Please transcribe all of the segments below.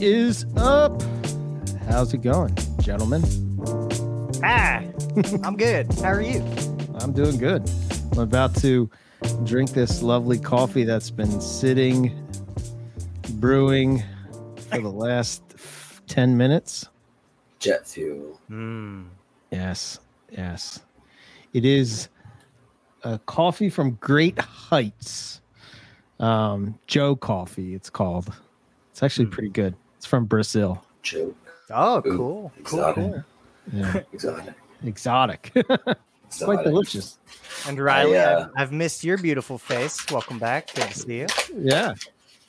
What is up? How's it going, gentlemen? Ah, I'm good. How are you? I'm doing good. I'm about to drink this lovely coffee that's been sitting, brewing for the last 10 minutes. Jet fuel. Mm. Yes, yes. It is a coffee from Great Heights. Um, Joe Coffee, it's called. It's actually Hmm. pretty good. It's from Brazil. Joke. Oh, Ooh, cool. Cool. exotic. Cool. Yeah, Exotic. exotic. Quite delicious. And Riley, I, uh, I've, I've missed your beautiful face. Welcome back. Good to see you. Yeah.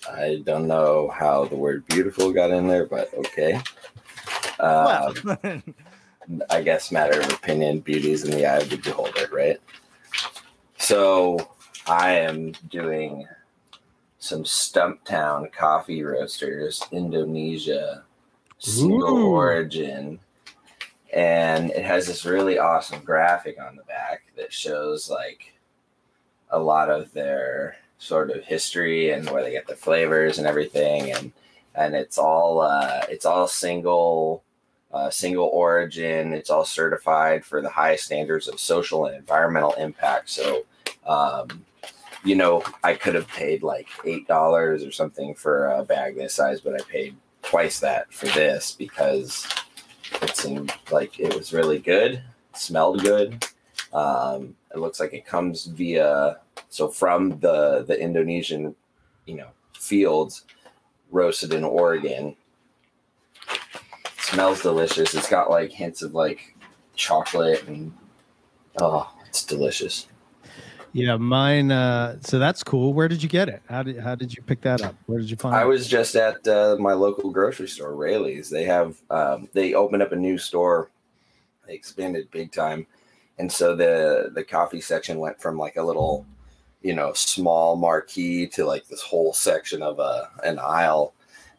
I don't know how the word beautiful got in there, but okay. Uh, well, I guess matter of opinion, beauty is in the eye of the beholder, right? So I am doing some Stumptown coffee roasters, Indonesia, single Ooh. origin. And it has this really awesome graphic on the back that shows like a lot of their sort of history and where they get the flavors and everything and and it's all uh, it's all single uh, single origin. It's all certified for the highest standards of social and environmental impact. So, um, you know, I could have paid like eight dollars or something for a bag this size, but I paid twice that for this because it seemed like it was really good, smelled good. Um, it looks like it comes via so from the the Indonesian, you know, fields, roasted in Oregon smells delicious. It's got like hints of like chocolate and oh, it's delicious. Yeah, mine. Uh, so that's cool. Where did you get it? How did how did you pick that up? Where did you find I it? was just at uh, my local grocery store, Raley's. They have um, they opened up a new store. They expanded big time, and so the the coffee section went from like a little, you know, small marquee to like this whole section of a an aisle.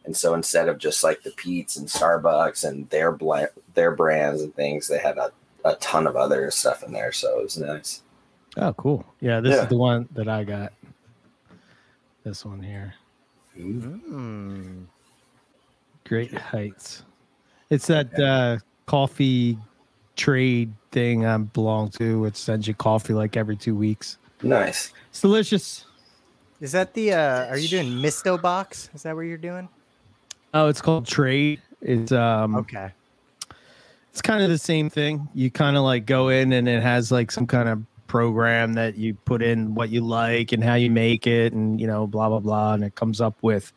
And so instead of just like the Pete's and Starbucks and their bl- their brands and things, they had a, a ton of other stuff in there. So it was nice. Oh, cool. Yeah, this Yeah. is the one that I got. This one here, Mm. Great Heights. It's that uh, coffee trade thing I belong to, which sends you coffee like every two weeks. Nice. It's delicious. Is that the? uh Are you doing Misto box? Is that what you're doing? Oh, it's called Trade. It's um, Okay. it's kind of the same thing. You kind of like go in and it has like some kind of program that you put in what you like and how you make it and you know blah blah blah and it comes up with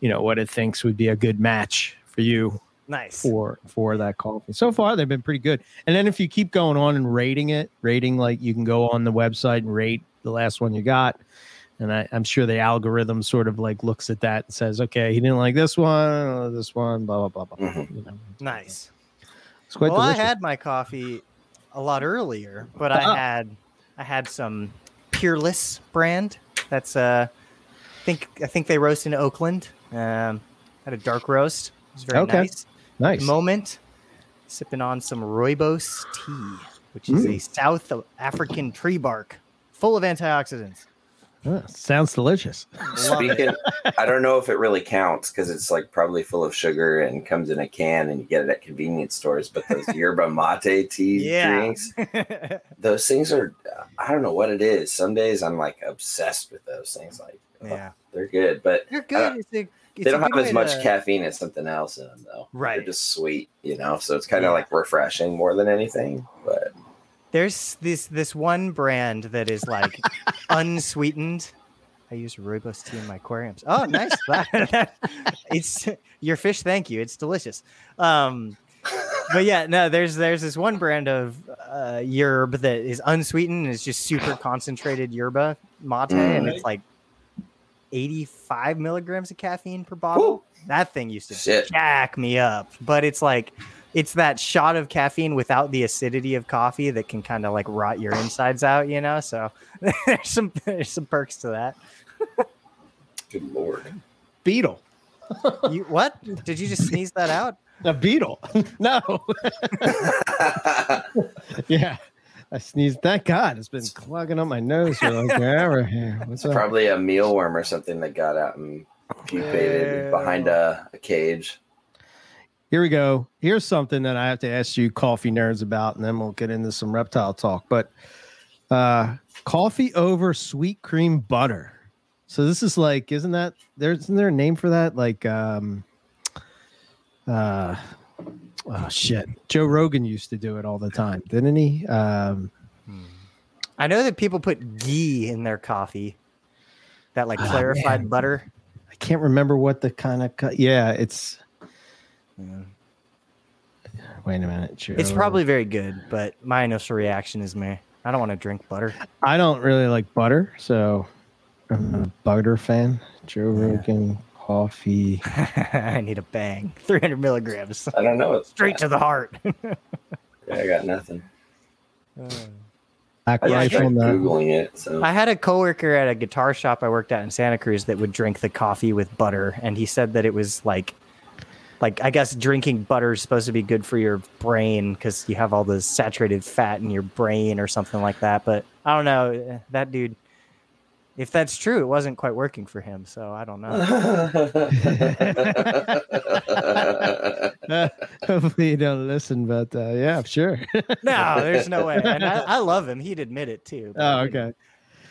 you know what it thinks would be a good match for you Nice. for for that coffee. So far they've been pretty good. And then if you keep going on and rating it, rating like you can go on the website and rate the last one you got. And I, I'm sure the algorithm sort of like looks at that and says, okay, he didn't like this one, this one, blah blah blah blah. Mhm. You know, Nice. it's quite well, delicious. I had my coffee a lot earlier, but Ah. I had I had some Peerless brand. That's uh, I think I think they roast in Oakland. Um, had a dark roast. It was very Okay. nice. nice. moment sipping on some rooibos tea, which is Mm. a South African tree bark full of antioxidants. Sounds delicious. Speaking, I don't know if it really counts because it's like probably full of sugar and comes in a can and you get it at convenience stores. But those yerba mate tea Yeah. drinks, those things are, I don't know what it is. Some days I'm like obsessed with those things. Like, oh, yeah, they're good, but they're good. It's a, it's they don't have as much to- caffeine as something else in them, though. Right. They're just sweet, you know. So it's kind of Yeah. like refreshing more than anything. But There's this this one brand that is like unsweetened. I use rooibos tea in my aquariums. Oh, nice! it's your fish. Thank you. It's delicious. Um, but yeah, no, there's there's this one brand of uh, yerb that is unsweetened and it's just super concentrated yerba mate, and it's like 85 milligrams of caffeine per bottle. That thing used to Shit. jack me up, but it's like it's that shot of caffeine without the acidity of coffee that can kind of like rot your insides out, you know. So there's some there's some perks to that. good lord, Beetle. You what? Did you just sneeze that out? A beetle. no. yeah. I sneezed. Thank God. It's been clogging up my nose for like forever here. What's it's up? probably a mealworm or something that got out and pupated behind a, a cage. Here we go. Here's something that I have to ask you coffee nerds about, and then we'll get into some reptile talk. But uh coffee over sweet cream butter. So this is like, isn't that there's isn't there a name for that? Like um uh oh shit. Joe Rogan used to do it all the time, didn't he? Um I know that people put ghee in their coffee. That like Ah, clarified man. butter. I can't remember what the kind of yeah, it's wait a minute. Joe. It's probably very good, but my initial reaction is meh. I don't want to drink butter. I don't really like butter, so I'm a butter fan. Joe Rogan coffee. I need a bang. 300 milligrams. I don't know. Straight to the heart. I got nothing. Black I Yeah, rifle. no. googling it. So I had a coworker at a guitar shop I worked at in Santa Cruz that would drink the coffee with butter, and he said that it was like, like I guess drinking butter is supposed to be good for your brain because you have all the saturated fat in your brain or something like that. But I don't know eh, that dude. If that's true, it wasn't quite working for him. So I don't know. Hopefully you don't listen, but uh, yeah, sure. no, there's no way. And I, I love him. He'd admit it too. oh, okay.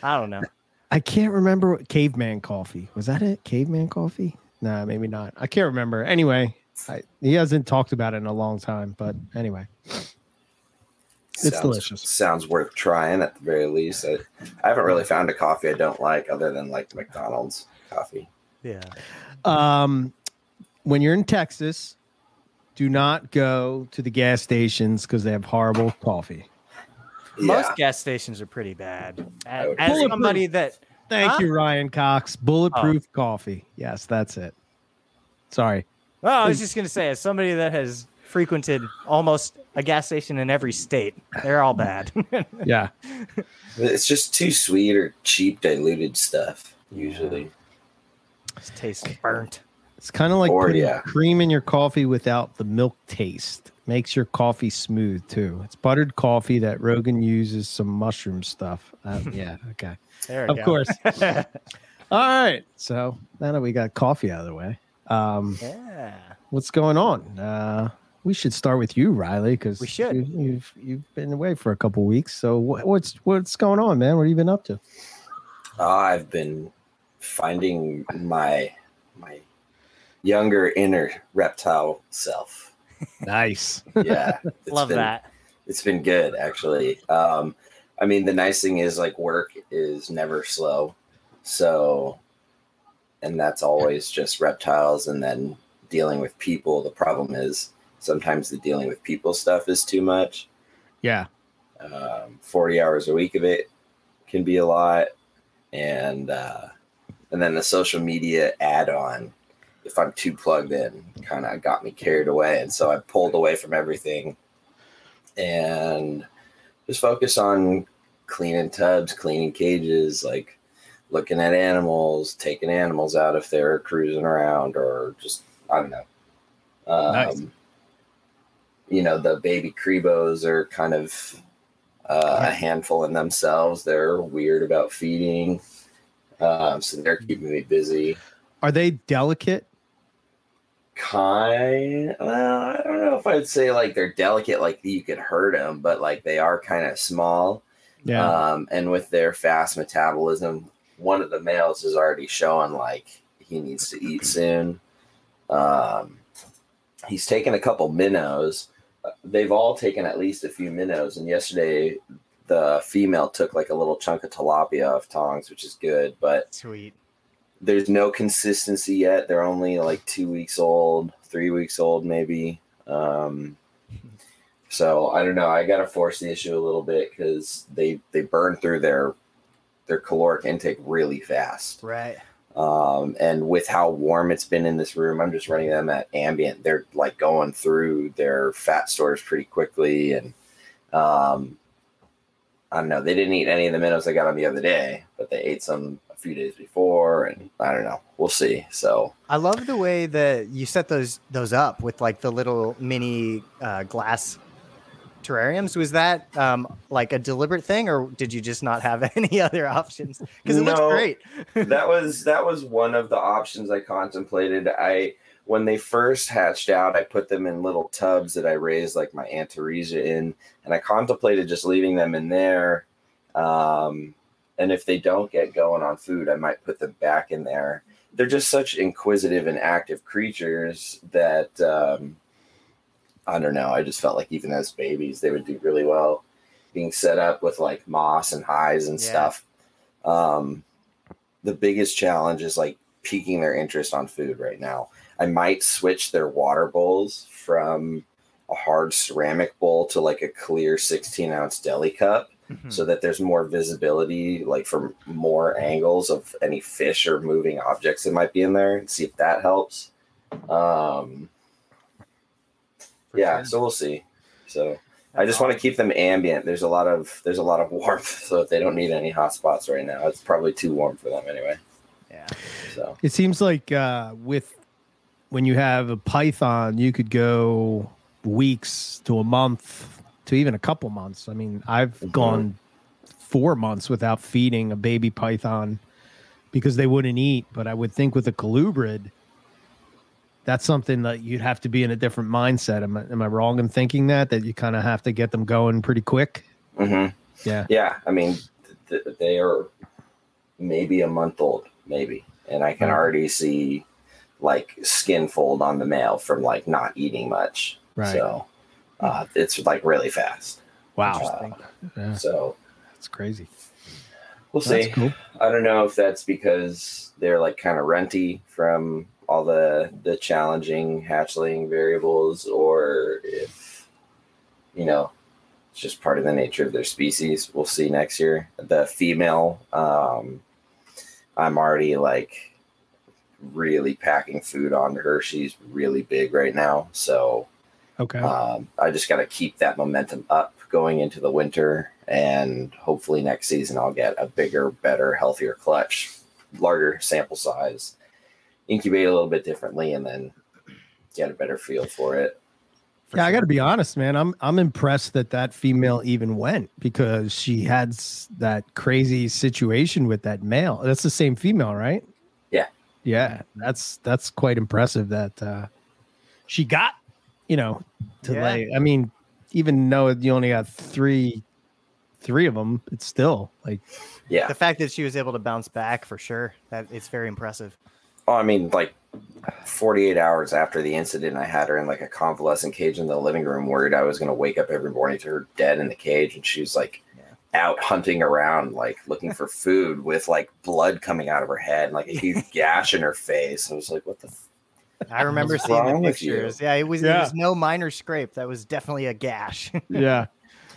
I don't know. I can't remember what caveman coffee was that it? Caveman coffee? Nah, maybe not. I can't remember. Anyway, I, he hasn't talked about it in a long time, but anyway, It's Sounds- delicious. Sounds worth trying at the very least. I, I haven't really found a coffee I don't like other than like McDonald's coffee. Yeah. um, when you're in Texas, do not go to the gas stations because they have horrible coffee. Most gas stations are pretty bad. As, as somebody that Thank Huh? you, Ryan Cox. Bulletproof coffee. Yes, that's it. Sorry. Oh, I was just gonna say, as somebody that has frequented almost a gas station in every state, they're all bad. Yeah. It's just too sweet or cheap diluted stuff usually. It tastes burnt. It's kind of like Or, putting yeah. cream in your coffee without the milk taste. Makes your coffee smooth too. It's buttered coffee that Rogan uses some mushroom stuff. Uh, yeah. Okay. There we Of go. course. All right. So now that we got coffee out of the way, um, yeah. what's going on? Uh, we should start with you, Riley, because We should. You, you've you've been away for a couple weeks. So what, what's what's going on, man? What have you been up to? Uh, I've been finding my my younger inner reptile self. Nice. Yeah, it's Love been- that. It's been good actually. Um, I mean, the nice thing is like work is never slow, so and that's always just reptiles, and then dealing with people. The problem is sometimes the dealing with people stuff is too much. Yeah. um, 40 hours a week of it can be a lot and uh, and then the social media add-on if i'm too plugged in kind of got me carried away and so i pulled away from everything and just focus on cleaning tubs cleaning cages like looking at animals taking animals out if they're cruising around or just i don't know um, Nice. you know the baby cribos are kind of uh, a handful in themselves. They're weird about feeding, um, so they're keeping me busy. Are they delicate? Kind, well, I don't know if I'd say like they're delicate, like you could hurt them, but like they are kind of small. Yeah. Um, and with their fast metabolism, one of the males is already showing like he needs to eat soon. Um, he's taken a couple minnows. They've all taken at least a few minnows, and yesterday the female took like a little chunk of tilapia off tongs, which is good. But Sweet. there's no consistency yet. They're only like two weeks old, three weeks old, maybe. Um, so I don't know. I got to force the issue a little bit because they they burn through their their caloric intake really fast. Right. Um, and with how warm it's been in this room, I'm just running them at ambient. They're like going through their fat stores pretty quickly, and um, I don't know. They didn't eat any of the minnows I got on the other day, but they ate some a few days before, and I don't know. We'll see. So I love the way that you set those those up with like the little mini uh, glass terrariums. Was that um, like a deliberate thing, or did you just not have any other options? Because it No. looks great. that was that was one of the options I contemplated. I when they first hatched out, I put them in little tubs that I raised like my Antaresia in, and I contemplated just leaving them in there. Um, and if they don't get going on food, I might put them back in there. They're just such inquisitive and active creatures that um, I don't know. I just felt like even as babies, they would do really well being set up with like moss and highs and Yeah. stuff. Um, the biggest challenge is like piquing their interest on food right now. I might switch their water bowls from a hard ceramic bowl to like a clear 16 ounce deli cup Mhm. so that there's more visibility, like from more angles of any fish or moving objects that might be in there, and see if that helps. Um, yeah, sure. so we'll see. So I just want to keep them ambient. There's a lot of there's a lot of warmth, so if they don't need any hot spots right now, it's probably too warm for them anyway. Yeah. So It seems like uh, with when you have a python, you could go weeks to a month to even a couple months. I mean, I've Mhm. gone four months without feeding a baby python because they wouldn't eat. But I would think with a colubrid, that's something that you'd have to be in a different mindset. Am I, am I wrong in thinking that that you kind of have to get them going pretty quick? hmm Yeah. yeah, I mean th- th- they are maybe a month old, maybe, and I can already see like skin fold on the male from like not eating much. Right. So uh, it's like really fast. Wow. Interesting. Yeah, So that's crazy. we'll That's see. cool. I don't know if that's because they're like kind of renty from all the the challenging hatchling variables, or if you know it's just part of the nature of their species. We'll see next year. The female, um, I'm already like really packing food onto her. She's really big right now, so Okay. um, I just got to keep that momentum up going into the winter, and hopefully next season I'll get a bigger, better, healthier clutch, larger sample size, incubate a little bit differently, and then get a better feel for it. For yeah, I got to be honest, man. I'm I'm impressed that that female even went because she had that crazy situation with that male. That's the same female, right? Yeah. Yeah, that's that's quite impressive that uh she got, you know, to Yeah. lay. I mean, even though you only got three three of them, it's still like Yeah. the fact that she was able to bounce back for sure. That it's very impressive. Oh, I mean, like 48 hours after the incident, I had her in like a convalescent cage in the living room, worried I was going to wake up every morning to her dead in the cage. And she was like Yeah. out hunting around, like looking for food with like blood coming out of her head and like a huge gash in her face. I was like, what the? F-? I remember seeing the wrong with you? pictures. Yeah, it was, yeah. it was no minor scrape. That was definitely a gash. yeah.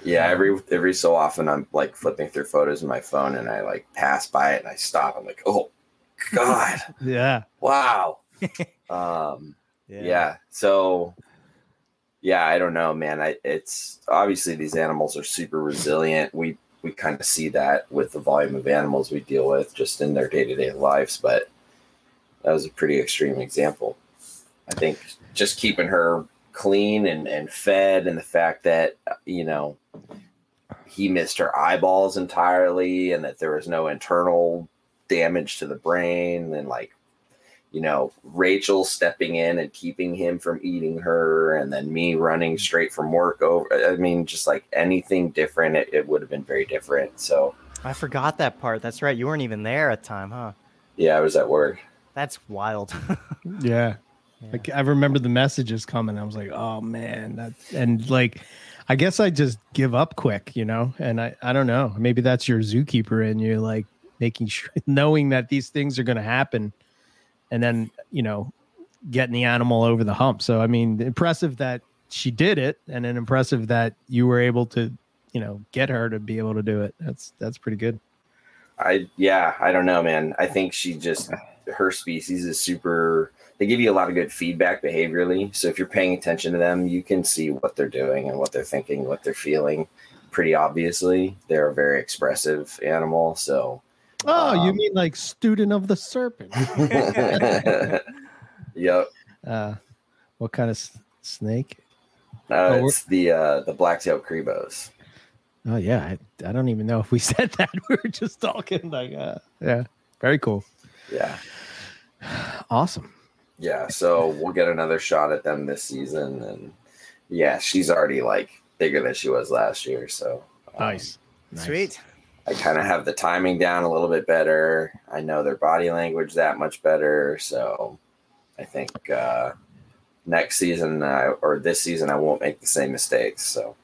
Yeah, every every so often I'm like flipping through photos in my phone and I like pass by it and I stop. I'm like, oh God, Yeah. wow. um, yeah. So, yeah, I don't know, man. I it's obviously these animals are super resilient. We we kind of see that with the volume of animals we deal with just in their day to day lives. But that was a pretty extreme example. I think just keeping her clean and, and fed, and the fact that you know he missed her eyeballs entirely, and that there was no internal damage to the brain, and like you know, Rachel stepping in and keeping him from eating her, and then me running straight from work over. I mean, just like anything different, it, it would have been very different. So, I forgot that part. That's right. You weren't even there at the time, huh? yeah, I was at work. That's wild. Yeah. Yeah. Like I remember the messages coming. I was like, oh man, that and like I guess I just give up quick, you know? And I I don't know. Maybe that's your zookeeper and you're like making sure knowing that these things are gonna happen and then, you know, getting the animal over the hump. So I mean, impressive that she did it and then impressive that you were able to, you know, get her to be able to do it. That's that's pretty good. I yeah, I don't know, man. I think she just her species is super. They give you a lot of good feedback behaviorally. So if you're paying attention to them, you can see what they're doing and what they're thinking, what they're feeling. Pretty obviously, they're a very expressive animal. So Oh, you Um, mean like student of the serpent? yep. uh what kind of s- snake? Uh, we're- it's the uh, the black-tailed cribos. Oh yeah, I, I don't even know if we said that. We were just talking like, uh, yeah, very cool, Yeah, awesome. yeah. So we'll get another shot at them this season, and yeah, she's already like bigger than she was last year. So um, Nice. Nice. Sweet. I kind of have the timing down a little bit better. I know their body language that much better. So I think uh, next season uh, or this season, I won't make the same mistakes. So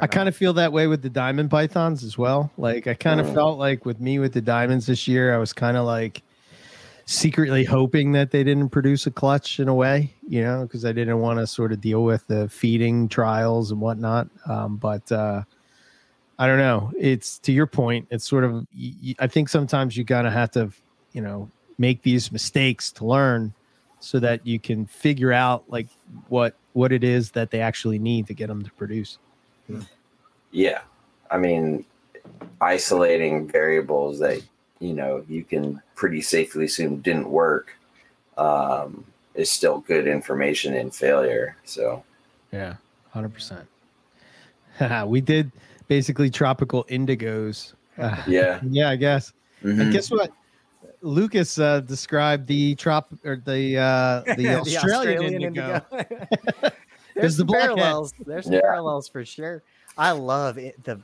I kind of feel that way with the diamond pythons as well. Like I kind of Mm. felt like with me with the diamonds this year, I was kind of like secretly hoping that they didn't produce a clutch in a way, you know, because I didn't want to sort of deal with the feeding trials and whatnot. Um, but uh, I don't know. It's to your point. It's sort of. I think sometimes you gotta have to, you know, make these mistakes to learn, so that you can figure out like what what it is that they actually need to get them to produce. yeah, I mean, isolating variables that you know you can pretty safely assume didn't work um, is still good information in failure. So Yeah, hundred percent. we did basically tropical indigos. Uh, yeah, yeah, I guess. And Mhm. guess what? Lucas uh, described the trop or the uh, the, Australian, indigo. There's the some blackhead. parallels. There's Yeah. parallels for sure. I love it, the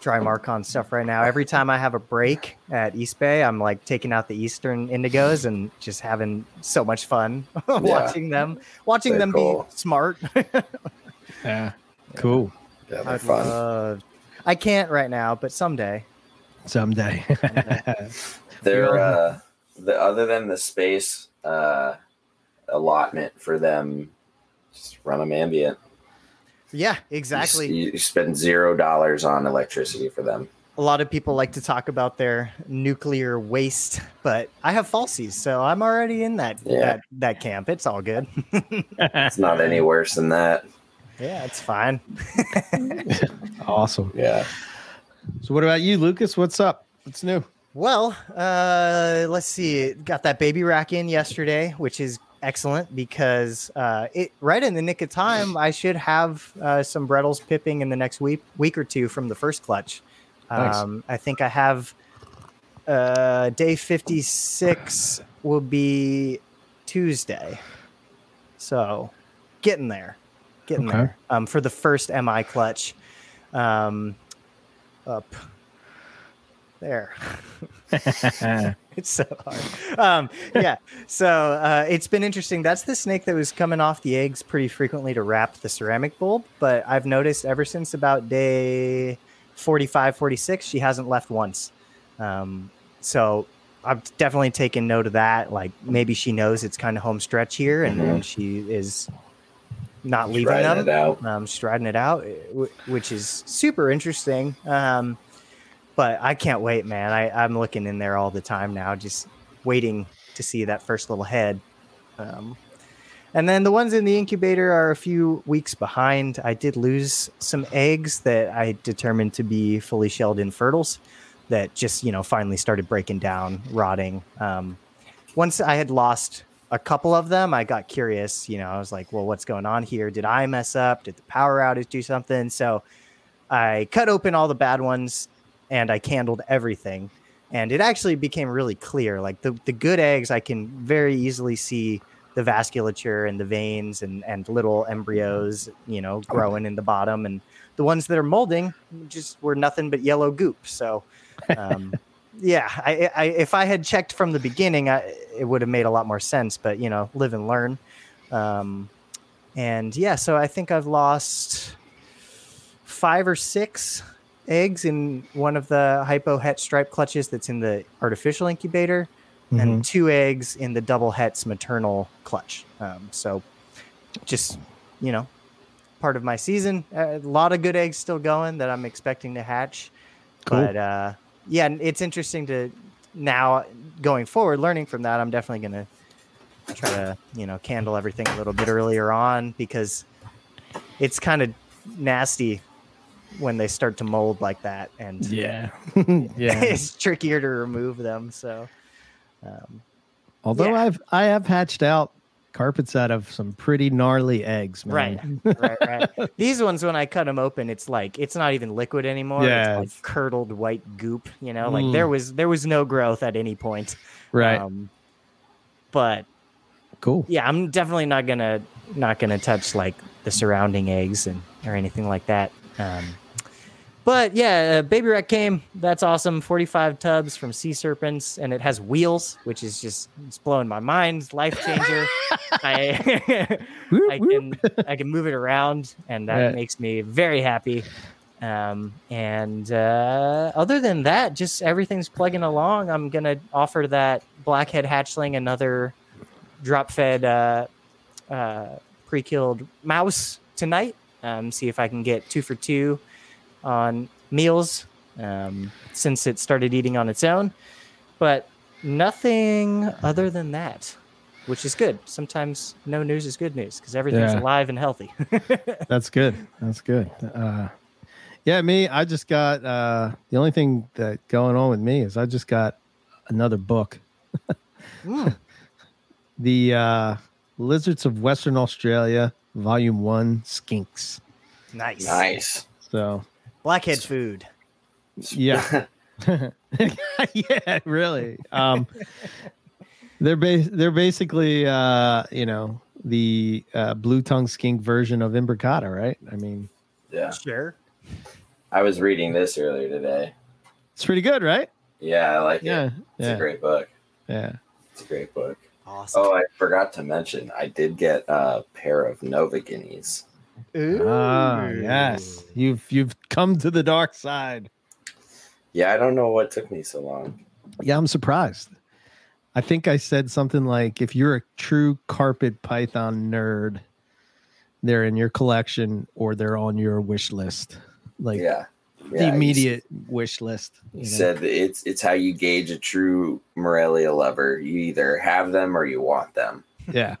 Drymarchon stuff right now. Every time I have a break at East Bay, I'm like taking out the Eastern Indigos and just having so much fun watching them, watching They're them cool. be smart. Yeah, cool. yeah, they're I'd fun. love- I can't right now, but someday. Someday. They're uh, the other than the space uh, allotment for them, just run them ambient. Yeah, exactly. You, you spend zero dollars on electricity for them. a lot of people like to talk about their nuclear waste, but I have falsies, so I'm already in that Yeah. that, that camp. It's all good. It's not any worse than that. Yeah, it's fine. awesome. Yeah. So, what about you, Lucas? What's up? What's new? Well, uh, let's see. Got that baby rack in yesterday, which is excellent because uh, it right in the nick of time. I should have uh, some Brettles pipping in the next week week or two from the first clutch. Nice. Um, I think I have uh, day fifty six will be Tuesday, so getting there, getting Okay. there. Um, for the first mi clutch, um, up there. it's so hard. Um, yeah. So uh, it's been interesting. That's the snake that was coming off the eggs pretty frequently to wrap the ceramic bulb. But I've noticed ever since about day 45, 46, she hasn't left once. Um, so I've definitely taken note of that. Like maybe she knows it's kind of home stretch here and, and she is not leaving Riding them it out. um, striding it out, which is super interesting. Um, but I can't wait, man. I, I'm looking in there all the time now, just waiting to see that first little head. Um, and then the ones in the incubator are a few weeks behind. I did lose some eggs that I determined to be fully shelled infertils that just, you know, finally started breaking down, rotting. Um, once I had lost a couple of them, I got curious. You know, I was like, well, what's going on here? Did I mess up? Did the power outage do something? So I cut open all the bad ones and I candled everything. And it actually became really clear. Like the, the good eggs, I can very easily see the vasculature and the veins and, and little embryos, you know, growing in the bottom. And the ones that are molding just were nothing but yellow goop. So, um, yeah, I, I, if I had checked from the beginning, I, it would have made a lot more sense. But you know, live and learn. Um, and yeah, so I think I've lost five or six eggs in one of the hypo het stripe clutches that's in the artificial incubator, Mm-hmm. and two eggs in the double hets maternal clutch. Um, so just you know, part of my season. A lot of good eggs still going that I'm expecting to hatch. Cool. But uh, yeah, and it's interesting to now going forward, learning from that. I'm definitely gonna try to you know candle everything a little bit earlier on because it's kind of nasty when they start to mold like that, and yeah, yeah. it's trickier to remove them. So. Um, Although Yeah. I've I have hatched out carpets out of some pretty gnarly eggs, man. Right, right, right. These ones, when I cut them open, it's like it's not even liquid anymore. Yeah, it's like curdled white goop. You know, like Mm. there was there was no growth at any point. right. Um, but cool. yeah, I'm definitely not gonna not gonna touch like the surrounding eggs and or anything like that. Um, but yeah, uh, baby rat came. That's awesome. 45 tubs from Sea Serpents, and it has wheels, which is just it's blowing my mind. Life changer. I Whoop, I can I can move it around, and that Yeah. makes me very happy. Um, and uh, other than that, just everything's plugging along. I'm gonna offer that blackhead hatchling another drop fed uh, uh, pre killed mouse tonight. Um, see if I can get two for two on meals um, since it started eating on its own. But nothing other than that, which is good. Sometimes no news is good news because everything's Yeah. alive and healthy. That's good. That's good. Uh, yeah, me. I just got uh, the only thing that going on with me is I just got another book. Mm. The uh, Lizards of Western Australia, Volume One, Skinks. Nice. Nice. So Blackhead food. yeah, yeah, really. Um, they're ba- they're basically uh, you know the uh, blue tongue skink version of Imbricata, right? I mean, yeah. Sure. I was reading this earlier today. it's pretty good, right? Yeah, I like Yeah, it. It's yeah, a great book. yeah. It's a great book. Awesome. Oh, I forgot to mention, I did get a pair of Nova Guineas. Ah, Ooh. yes. You've you've come to the dark side. Yeah, I don't know what took me so long. Yeah, I'm surprised. I think I said something like if you're a true carpet python nerd, they're in your collection or they're on your wish list. Like yeah. the Yeah, you immediate wish list. You you know? said it's it's how you gauge a true Morelia lover. You either have them or you want them. yeah.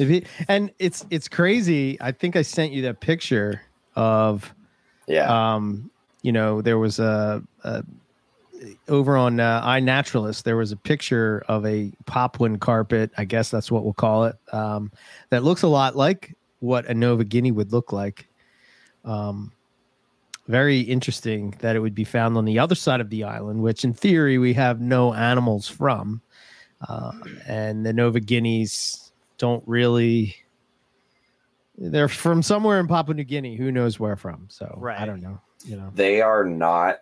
If you, and it's it's crazy. I think I sent you that picture of Yeah. um you know there was a, a over on uh, iNaturalist there was a picture of a Papuan carpet i guess that's what we'll call it um that looks a lot like what a nova guinea would look like um very interesting that it would be found on the other side of the island which in theory we have no animals from uh, and the nova guineas don't really they're from somewhere in papua new guinea who knows where from so i don't know you know they are not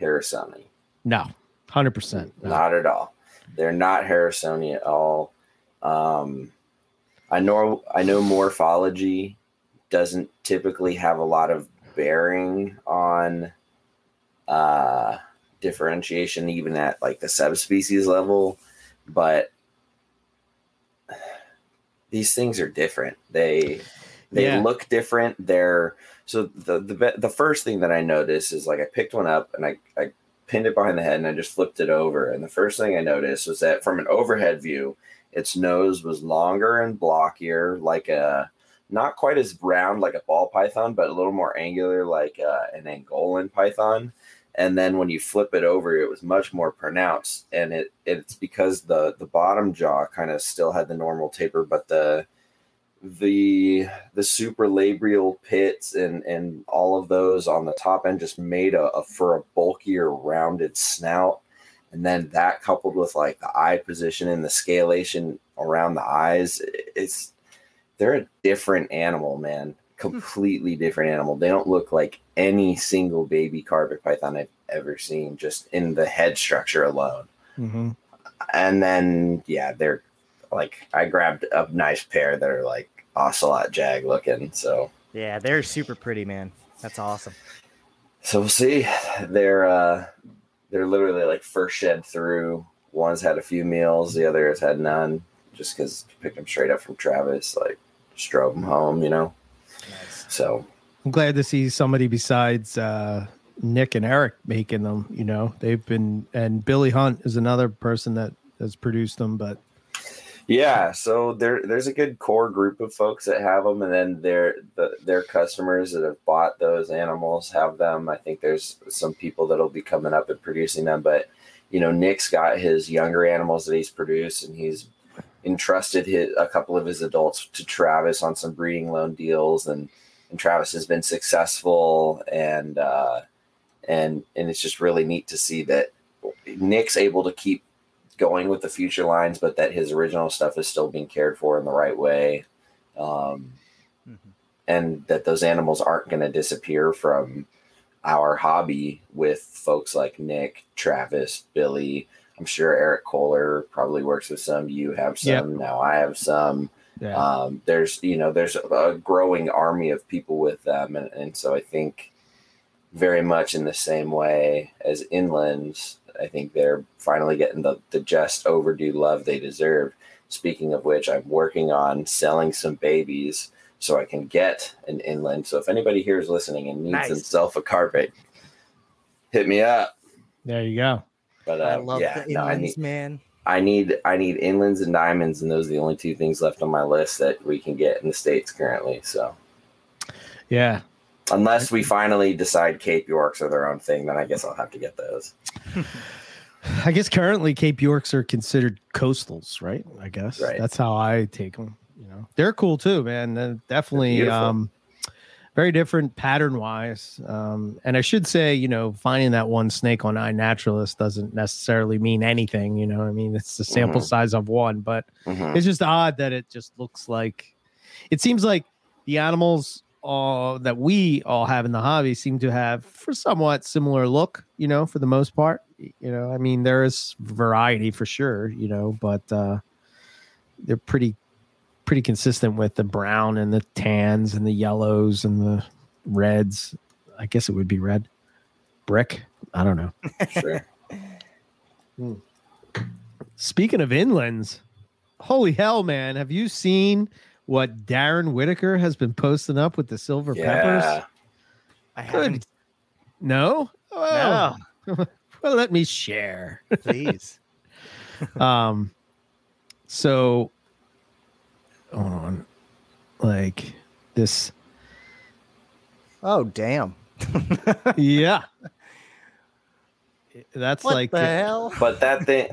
Harrisoni. no 100% no. Not at all. They're not Harrisoni at all. Um, I know I know morphology doesn't typically have a lot of bearing on uh, differentiation, even at like the subspecies level, but these things are different. They they Yeah. look different. They're so the the the first thing that I noticed is like I picked one up and I I pinned it behind the head and I just flipped it over. And the first thing I noticed was that from an overhead view, its nose was longer and blockier, like a not quite as round like a ball python, but a little more angular like uh, an Angolan python. And then when you flip it over, it was much more pronounced, and it it's because the the bottom jaw kind of still had the normal taper, but the the the super supralabial pits and and all of those on the top end just made a, a for a bulkier rounded snout. And then that coupled with like the eye position and the scalation around the eyes it's they're a different animal man. Completely different animal. They don't look like any single baby carpet python i've ever seen just in the head structure alone Mhm. and then yeah they're like i grabbed a nice pair that are like ocelot jag looking so Yeah, they're super pretty, man. That's awesome. so we'll see they're uh they're literally like first shed through one's had a few meals the other has had none just because picked them straight up from travis like just drove them home you know Nice. so i'm glad to see somebody besides uh nick and eric making them you know they've been and billy hunt is another person that has produced them but Yeah, so there there's a good core group of folks that have them, and then their the, their customers that have bought those animals have them. I think there's some people that'll be coming up and producing them, but you know, Nick's got his younger animals that he's produced, and he's entrusted his, a couple of his adults to Travis on some breeding loan deals, and and Travis has been successful, and uh, and and it's just really neat to see that Nick's able to keep going with the future lines, but that his original stuff is still being cared for in the right way. Um, Mm-hmm. and that those animals aren't going to disappear from our hobby with folks like Nick, Travis, Billy. I'm sure Eric Kohler probably works with some. You have some. Yep. Now I have some. Yeah. Um, there's, you know, there's a growing army of people with them. And, and so I think very much in the same way as inlands, I think they're finally getting the, the just overdue love they deserve. Speaking of which, I'm working on selling some babies so I can get an inland. So if anybody here is listening and needs Nice. himself a carpet, hit me up. there you go. But uh, I love yeah, the no, inlands, need man. I need I need inlands and diamonds, and those are the only two things left on my list that we can get in the states currently. So Yeah. unless we finally decide Cape Yorks are their own thing, then I guess I'll have to get those. I guess currently Cape Yorks are considered coastals, right? I guess Right. that's how I take them. You know, they're cool too, man. They're definitely um, very different pattern wise. Um, and I should say, you know, finding that one snake on iNaturalist doesn't necessarily mean anything. You know, I mean, it's the sample Mhm. size of one, but Mhm. it's just odd that it just looks like it seems like the animals all that we all have in the hobby seem to have for somewhat similar look you know for the most part you know i mean there is variety for sure you know but uh they're pretty pretty consistent with the brown and the tans and the yellows and the reds i guess it would be red brick i don't know Sure. Speaking of inlands, holy hell, man! Have you seen what Darren Whitaker has been posting up with the silver Yeah. peppers? I Good. haven't. No. Oh, No, well, let me share. please. um, so hold on, like this. Oh, damn. Yeah, that's What like the hell? But that thing,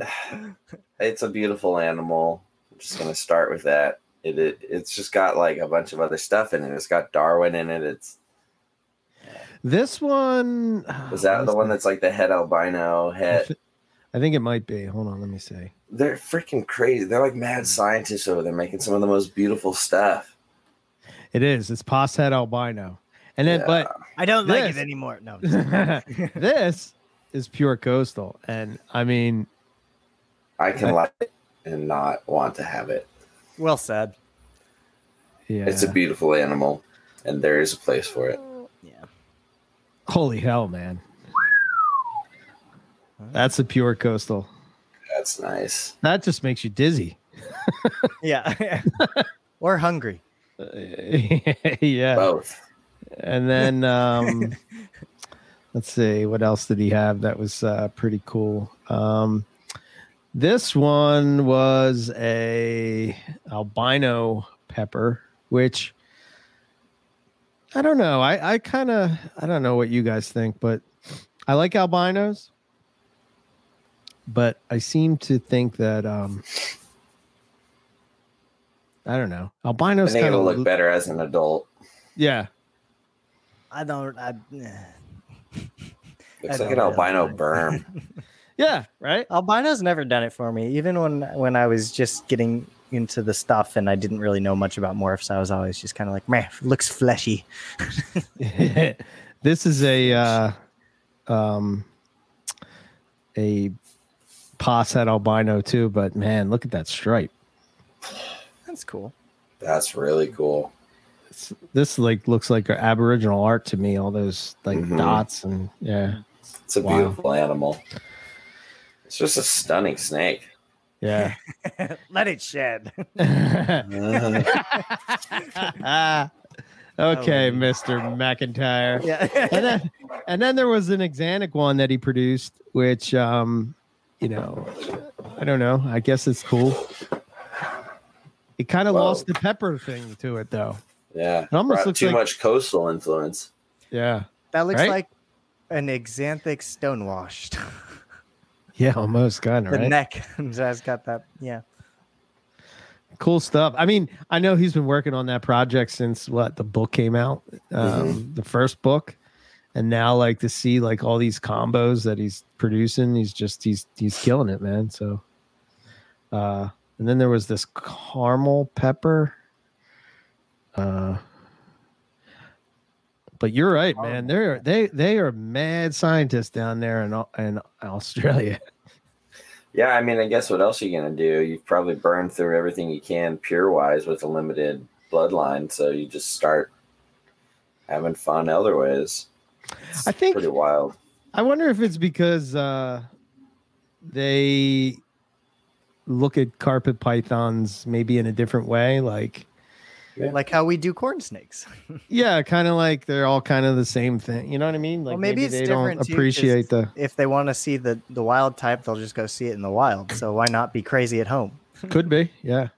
it's a beautiful animal. I'm just gonna start with that. It, it it's just got like a bunch of other stuff in it. It's got Darwin in it. It's this one. was that uh, the one that's like the head albino head? I think it might be. Hold on, let me see. They're freaking crazy. They're like mad mm. scientists over there making some of the most beautiful stuff. It is. It's pos head albino, and then Yeah. but I don't like it anymore. No. this is pure coastal and i mean I can like it and not want to have it. well said. yeah It's a beautiful animal, and there is a place for it. Yeah. holy hell man that's a pure coastal That's nice. that just makes you dizzy Yeah. or hungry. yeah Both. and then um let's see what else did he have that was uh pretty cool um this one was a albino pepper which i don't know i i kind of i don't know what you guys think but i like albinos but i seem to think that um i don't know I albinos think kind it'll of look better as an adult. yeah I don't. I, Looks I like an albino really. berm. yeah right Albino's never done it for me. Even when when I was just getting into the stuff and I didn't really know much about morphs, I was always just kind of like, man, looks fleshy. this is a uh, um, a pos head albino too, but man, look at that stripe. That's cool. That's really cool. It's, this like looks like Aboriginal art to me. All those like Mhm. dots and yeah, It's a Wow. beautiful animal. It's just a stunning snake. yeah. Let it shed. okay, Mister McIntyre. yeah. and then and then there was an Xanic one that he produced, which um, you know, I don't know. I guess it's cool. It kind of Whoa. lost the pepper thing to it, though. yeah. It almost Brought looks too like- much coastal influence. Yeah, that looks Right? like an axanthic stonewashed. yeah, almost kind of the right. neck has got that. Yeah. cool stuff. I mean, I know he's been working on that project since what the book came out, um, the first book, and now like to see like all these combos that he's producing, he's just he's he's killing it, man. So, uh, and then there was this caramel pepper. Uh, but you're right, man. They're they they are mad scientists down there in in Australia. Yeah, I mean, I guess what else are you gonna do? You've probably burned through everything you can pure wise with a limited bloodline, so you just start having fun other ways. It's I think- pretty wild. I wonder if it's because uh, they look at carpet pythons maybe in a different way. Like, Like how we do corn snakes. yeah, kind of like they're all kind of the same thing. You know what I mean? Like well, maybe, it's they different don't too, 'cause appreciate the. If they want to see the the wild type, they'll just go see it in the wild. So why not be crazy at home? Could be, yeah.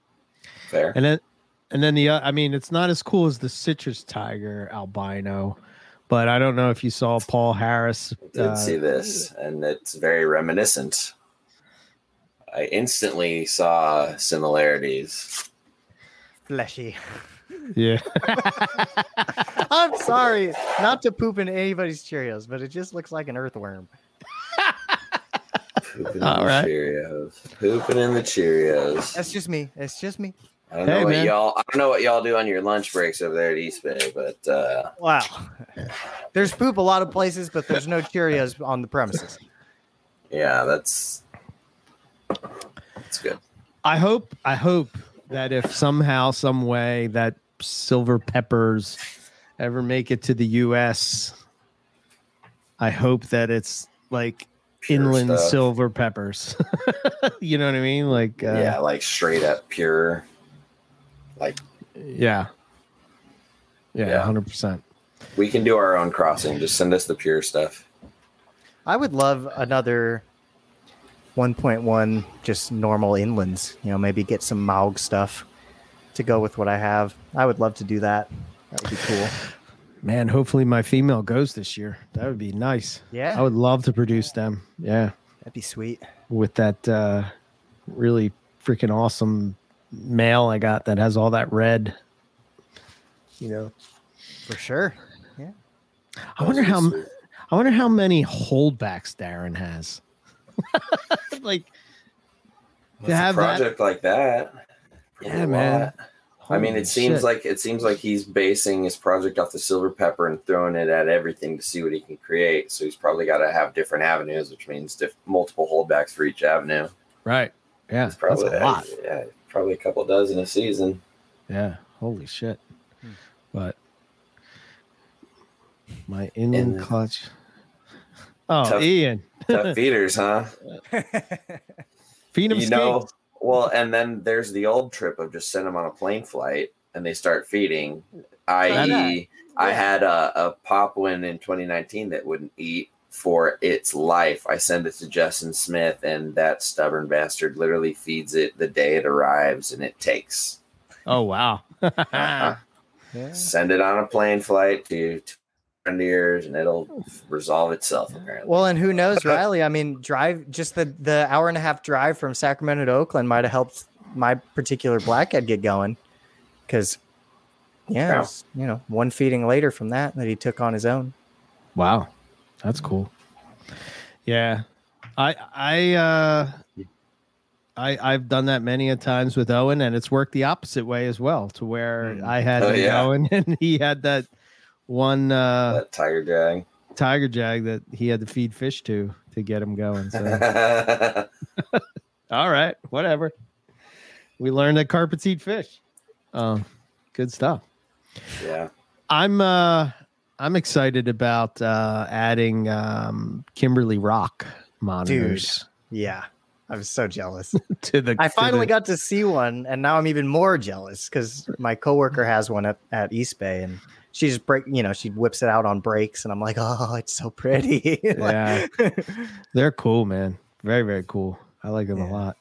Fair. And then, and then the. Uh, I mean, it's not as cool as the citrus tiger albino, but I don't know if you saw Paul Harris. did uh, see this, and it's very reminiscent. I instantly saw similarities. Fleshy. Yeah. I'm sorry, not to poop in anybody's Cheerios, but it just looks like an earthworm. Pooping in All the. Cheerios. Pooping in the Cheerios. That's just me. It's just me. I don't Hey, know what man. y'all. I don't know what y'all do on your lunch breaks over there at East Bay, but uh, Wow. There's poop a lot of places, but there's no Cheerios on the premises. yeah, that's that's good. I hope I hope that if somehow, some way that silver peppers ever make it to the US, I hope that it's like Pure inland stuff. silver peppers. you know what I mean? Like uh, yeah, like straight up pure. Like yeah. Yeah, Yeah. hundred percent. we can do our own crossing. Just send us the pure stuff. I would love another 1.1 just normal inlands. You know, maybe get some Maug stuff to go with what I have. I would love to do that. That would be cool. Man, hopefully my female goes this year. That would be nice. Yeah, I would love to produce them. Yeah. that'd be sweet. with that uh, really freaking awesome male I got that has all that red. You know, For sure. Yeah. I wonder how Sweet. I wonder how many holdbacks Darren has. like, What's to a have that- project like that. Yeah, man. I mean, holy it seems shit. like it seems like he's basing his project off the silver pepper and throwing it at everything to see what he can create. So he's probably got to have different avenues, which means diff- multiple holdbacks for each avenue. right. Yeah, It's probably that's a lot. yeah, probably a couple dozen a season. Yeah, holy shit. Hmm. But my inland And- clutch. Oh, Tough- Ian, Tough feeders, huh? feed him you know, well, and then there's the old trip of just send them on a plane flight and they start feeding. I.e., I Yeah. had a, a Papuan in 2019 that wouldn't eat for its life. I send it to Justin Smith, and that stubborn bastard literally feeds it the day it arrives, and it takes. Oh wow. Uh-huh. Yeah. Send it on a plane flight to, to Frontiers, and it'll resolve itself. Apparently. Well, and who knows, Riley? I mean, drive just the the hour and a half drive from Sacramento to Oakland might have helped my particular blackhead get going, because yeah, Yeah. was, you know, one feeding later from that that he took on his own. Wow, that's cool. Yeah, I I uh, I I've done that many a times with Owen, and it's worked the opposite way as well. To where Mm. I had Oh, the yeah. Owen, and he had that one uh, that tiger jag. tiger jag that he had to feed fish to to get him going. So all right, whatever. We learned that carpets eat fish. Um, good stuff. Yeah. I'm uh I'm excited about uh adding um Kimberley Rock monitors Dude, Yeah, I was so jealous. to the I to finally the- got to see one, and now I'm even more jealous because my coworker has one at, at East Bay, and she just break, you know, she whips it out on breaks, and I'm like, oh, it's so pretty. Yeah. they're cool, man. Very, very cool. I like them Yeah. a lot.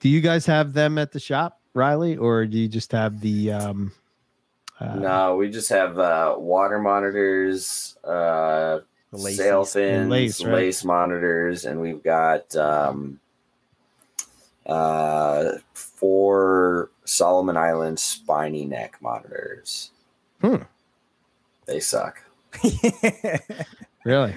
Do you guys have them at the shop, Riley, or do you just have the um uh, no, we just have uh, water monitors, uh, laces. sail fins, lace, lace, monitors, and we've got um, Uh, four Solomon Island spiny neck monitors. Hmm. They suck. Really?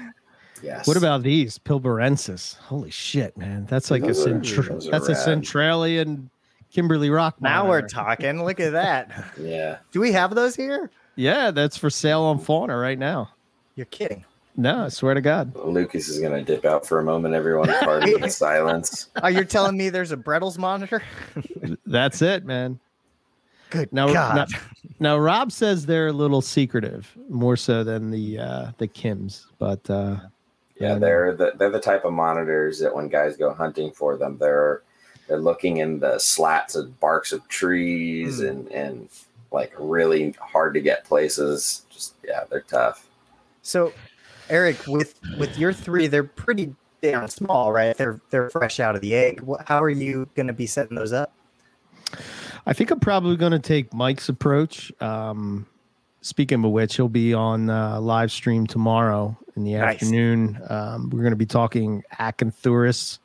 Yes. What about these Pilbarensis? Holy shit, man! That's like Those a centra- that's a. Centralian Kimberley Rock. now we're talking. Look at that. Yeah. Do we have those here? Yeah, that's for sale on Fauna right now. You're kidding. No, I swear to God. Lucas is gonna dip out for a moment. Everyone, pardon the silence. Oh, you're telling me there's a Brettles monitor? That's it, man. Good Now- God. now- Now Rob says they're a little secretive, more so than the uh the Kims, but uh Yeah, and- they're the they're the type of monitors that when guys go hunting for them, they're they're looking in the slats and barks of trees Hmm. and and like really hard to get places. Just yeah, they're tough. So, Eric, with with your three, they're pretty damn small, right? They're they're fresh out of the egg. How are you going to be setting those up? I think I'm probably going to take Mike's approach. Um, speaking of which, he'll be on uh, live stream tomorrow in the Nice. afternoon. Um, we're going to be talking Acanthurus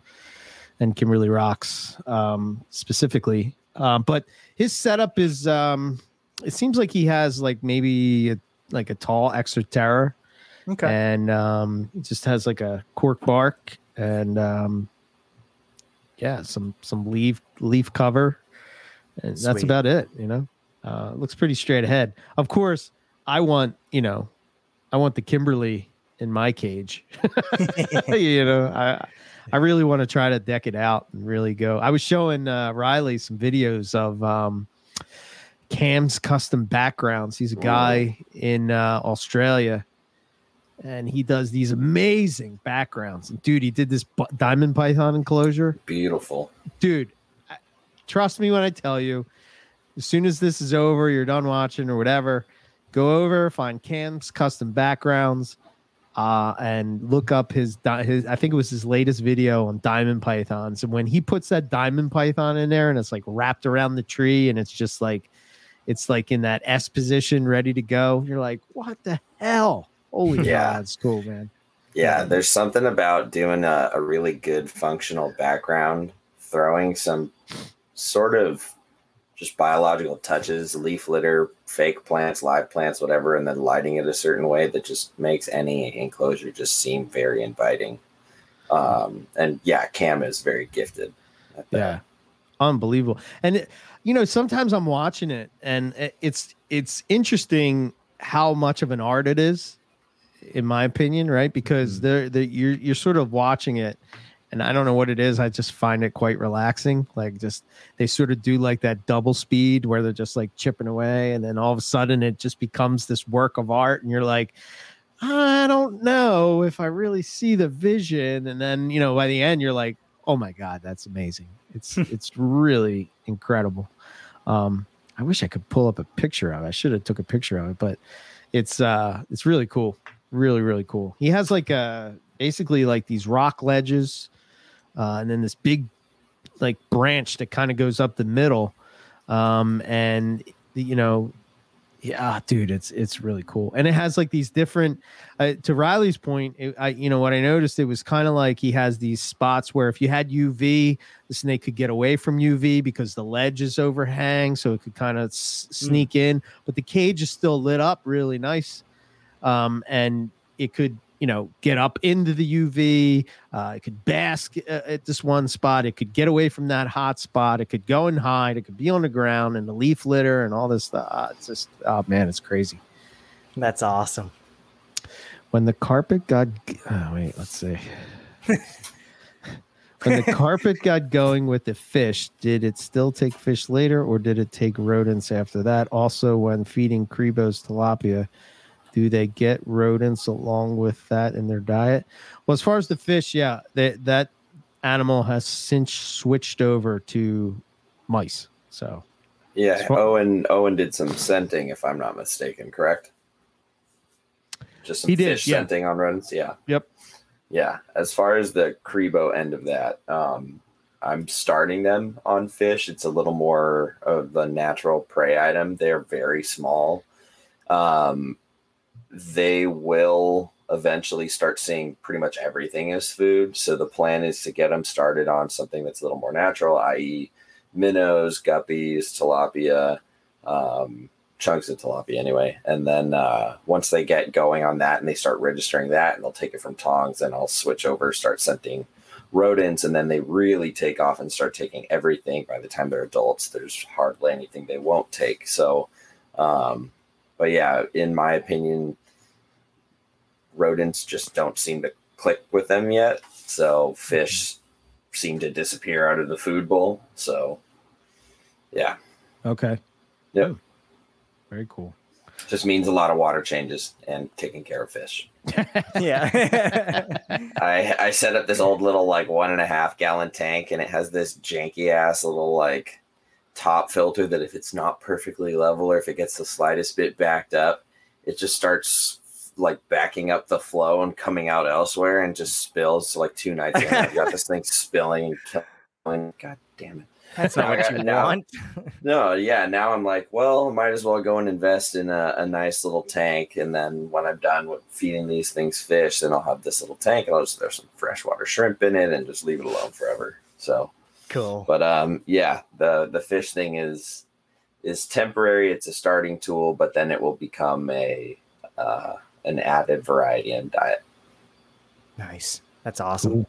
and Kimberley Rocks um, specifically. Um, but his setup is, um, it seems like he has like maybe a, like a tall Exo Terra Okay. and um, it just has like a cork bark and um, yeah, some some leaf leaf cover, and that's about it. You know, uh, looks pretty straight ahead. Of course, I want you know, I want the Kimberley in my cage. you know, I I really want to try to deck it out and really go. I was showing uh, Riley some videos of um, Cam's custom backgrounds. He's a guy in uh, Australia, and he does these amazing backgrounds. And dude, he did this bu- diamond python enclosure. Beautiful. Dude, I- trust me when I tell you. As soon as this is over, you're done watching or whatever, go over, find Cam's custom backgrounds, uh, and look up his his. I think it was his latest video on diamond pythons. And when he puts that diamond python in there, and it's like wrapped around the tree, and it's just like, it's like in that S position, ready to go. You're like, what the hell? Holy Yeah. God, it's cool, man. Yeah, there's something about doing a, a really good functional background, throwing some sort of just biological touches, leaf litter, fake plants, live plants, whatever, and then lighting it a certain way that just makes any enclosure just seem very inviting. Um, and yeah, Cam is very gifted. Yeah, unbelievable. And it, you know, sometimes I'm watching it, and it- it's it's interesting how much of an art it is, in my opinion, right? Because they're, they you're you're sort of watching it, and I don't know what it is. I just find it quite relaxing. Like just they sort of do like that double speed where they're just like chipping away, and then all of a sudden it just becomes this work of art, and you're like. I don't know if I really see the vision, and then you know by the end you're like, oh my god that's amazing it's it's really incredible um i wish i could pull up a picture of it i should have took a picture of it but it's uh it's really cool really really cool he has like uh basically like these rock ledges uh and then this big like branch that kind of goes up the middle um and you know yeah dude it's it's really cool. And it has like these different uh, to riley's point it, i you know what i noticed it was kind of like he has these spots where if you had uv the snake could get away from uv because the ledge is overhang so it could kind of s- sneak in but the cage is still lit up really nice um and it could you know get up into the uv uh, it could bask uh, at this one spot. It could get away from that hot spot. It could go and hide. It could be on the ground and the leaf litter and all this stuff. Uh, it's just oh man it's crazy. That's awesome. when the carpet got oh wait let's see. When the carpet got going with the fish did it still take fish later or did it take rodents after that? Also when feeding cribos tilapia do they get rodents along with that in their diet well as far as the fish yeah they, that animal has since switched over to mice so Yeah, So- Owen Owen did some scenting, if I'm not mistaken, correct? Just some He did, fish yeah. scenting on rodents. Yeah. Yep. Yeah. As far as the cribo end of that, um, I'm starting them on fish. It's a little more of the natural prey item. They're very small. Um, they will eventually start seeing pretty much everything as food. So the plan is to get them started on something that's a little more natural, i.e., minnows, guppies, tilapia, um, chunks of tilapia anyway. And then uh, once they get going on that and they start registering that and they'll take it from tongs, then I'll switch over, start scenting rodents, and then they really take off and start taking everything. By the time they're adults, there's hardly anything they won't take. So, um, but yeah, in my opinion, rodents just don't seem to click with them yet. So fish mm-hmm. seem to disappear out of the food bowl. So yeah, Okay. Yep. Oh, very cool. just means a lot of water changes and taking care of fish. yeah. I I set up this old little like one and a half gallon tank, and it has this janky ass little like top filter that if it's not perfectly level or if it gets the slightest bit backed up, it just starts like backing up the flow and coming out elsewhere and just spills like two nights. in, I've got this thing spilling and killing. God damn it. That's not what you now- want. No, yeah. Now I'm like, well, might as well go and invest in a, a nice little tank, and then when I'm done with feeding these things fish, then I'll have this little tank, and I'll just throw some freshwater shrimp in it, and just leave it alone forever. So, Cool. but um, yeah, the the fish thing is is temporary. It's a starting tool, but then it will become a uh, an added variety in diet. Nice. That's awesome.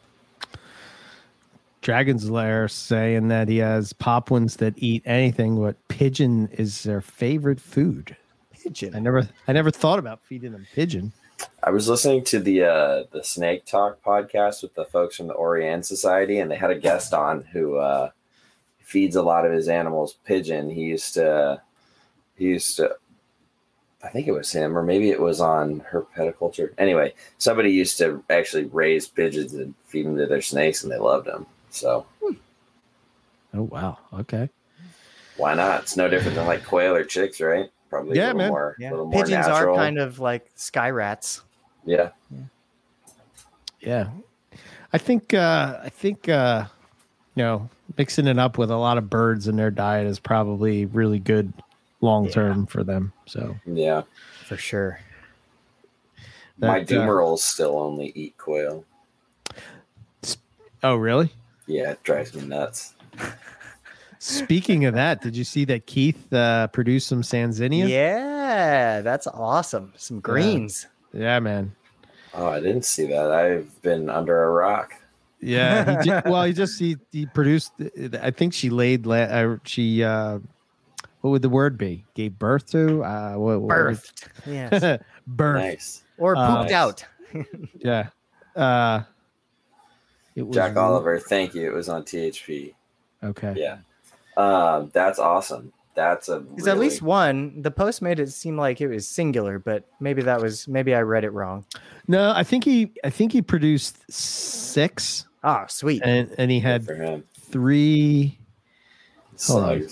Dragon's Lair saying that he has Papuans that eat anything, but pigeon is their favorite food. Pigeon. I never, I never thought about feeding them pigeon. I was listening to the uh, the Snake Talk podcast with the folks from the Orion Society, and they had a guest on who uh, feeds a lot of his animals pigeon. He used to, he used to, I think it was him, or maybe it was on herpetoculture. Anyway, somebody used to actually raise pigeons and feed them to their snakes, and they loved them. So Oh wow, okay. why not? It's no different than like quail or chicks, right? Probably Yeah, a little man. more, Yeah. little Pigeons natural. are kind of like sky rats. yeah. Yeah, I think, uh, I think, uh, you know, mixing it up with a lot of birds in their diet is probably really good long term for them. So Yeah. For sure. My That, uh, Dumeril's still only eat quail. oh really? Yeah, it drives me nuts. Speaking of that, did you see that Keith uh, produced some Sanzinia? Yeah. that's awesome. Some greens. Yeah, man. Oh, I didn't see that. I've been under a rock. Yeah. He ju- well, he just he, he produced. I think she laid. La- uh, she uh, what would the word be? Gave birth to. Uh, what, what would- Birthed. Yes. birth. Nice. Or Uh, pooped out. Yeah. Uh, it was Jack Oliver, thank you. It was on THP. Okay. Yeah. Um, that's awesome. That's a Because at least one, the post made it seem like it was singular, but maybe that was maybe I read it wrong. No, I think he. I think he produced six, Ah, sweet. and and he had for him. three. Hold on.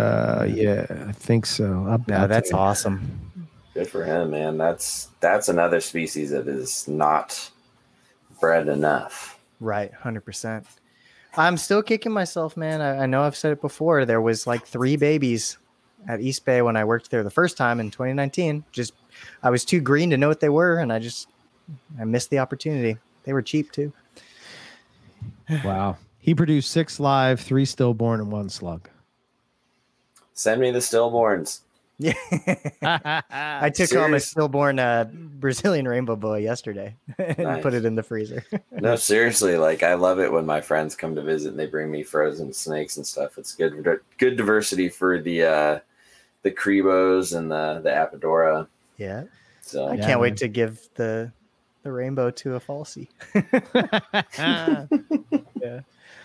Uh, yeah, I think so. I'll, No, that's tell awesome. Good for him, man. That's that's another species that is not bred enough. Right, hundred percent. I'm still kicking myself, man. I, I know I've said it before. There was like three babies at East Bay when I worked there the first time in 2019. Just I was too green to know what they were, and I just I missed the opportunity. They were cheap too. Wow. He produced six live, three stillborn, and one slug. Send me the stillborns. Yeah, I took home a stillborn uh, Brazilian rainbow boa yesterday and Nice. put it in the freezer. No, seriously, like I love it when my friends come to visit and they bring me frozen snakes and stuff. It's good good diversity for the uh the Cribos and the the Apodora. yeah, So I Yeah, can't man. wait to give the the rainbow to a falsie. Yeah.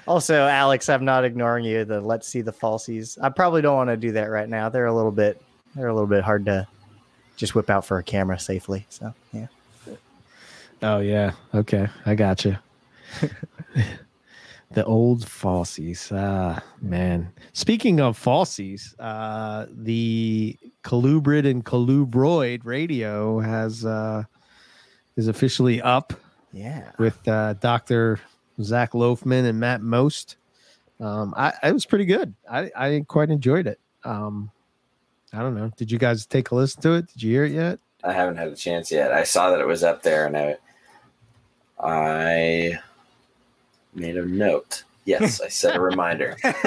Also, Alex, I'm not ignoring you. The let's see the falsies. I probably don't want to do that right now. They're a little bit they're a little bit hard to just whip out for a camera safely. So yeah. oh yeah. Okay, I got you. the old falsies. Ah, man. Speaking of falsies, uh, the Colubrid and Colubroid radio has uh, is officially up Yeah. with uh, Doctor Zach Loafman and Matt Most. Um, I it was pretty good. I I quite enjoyed it. Um, I don't know. Did you guys take a listen to it? Did you hear it yet? I haven't had a chance yet. I saw that it was up there, and I I made a note. Yes, I set a reminder.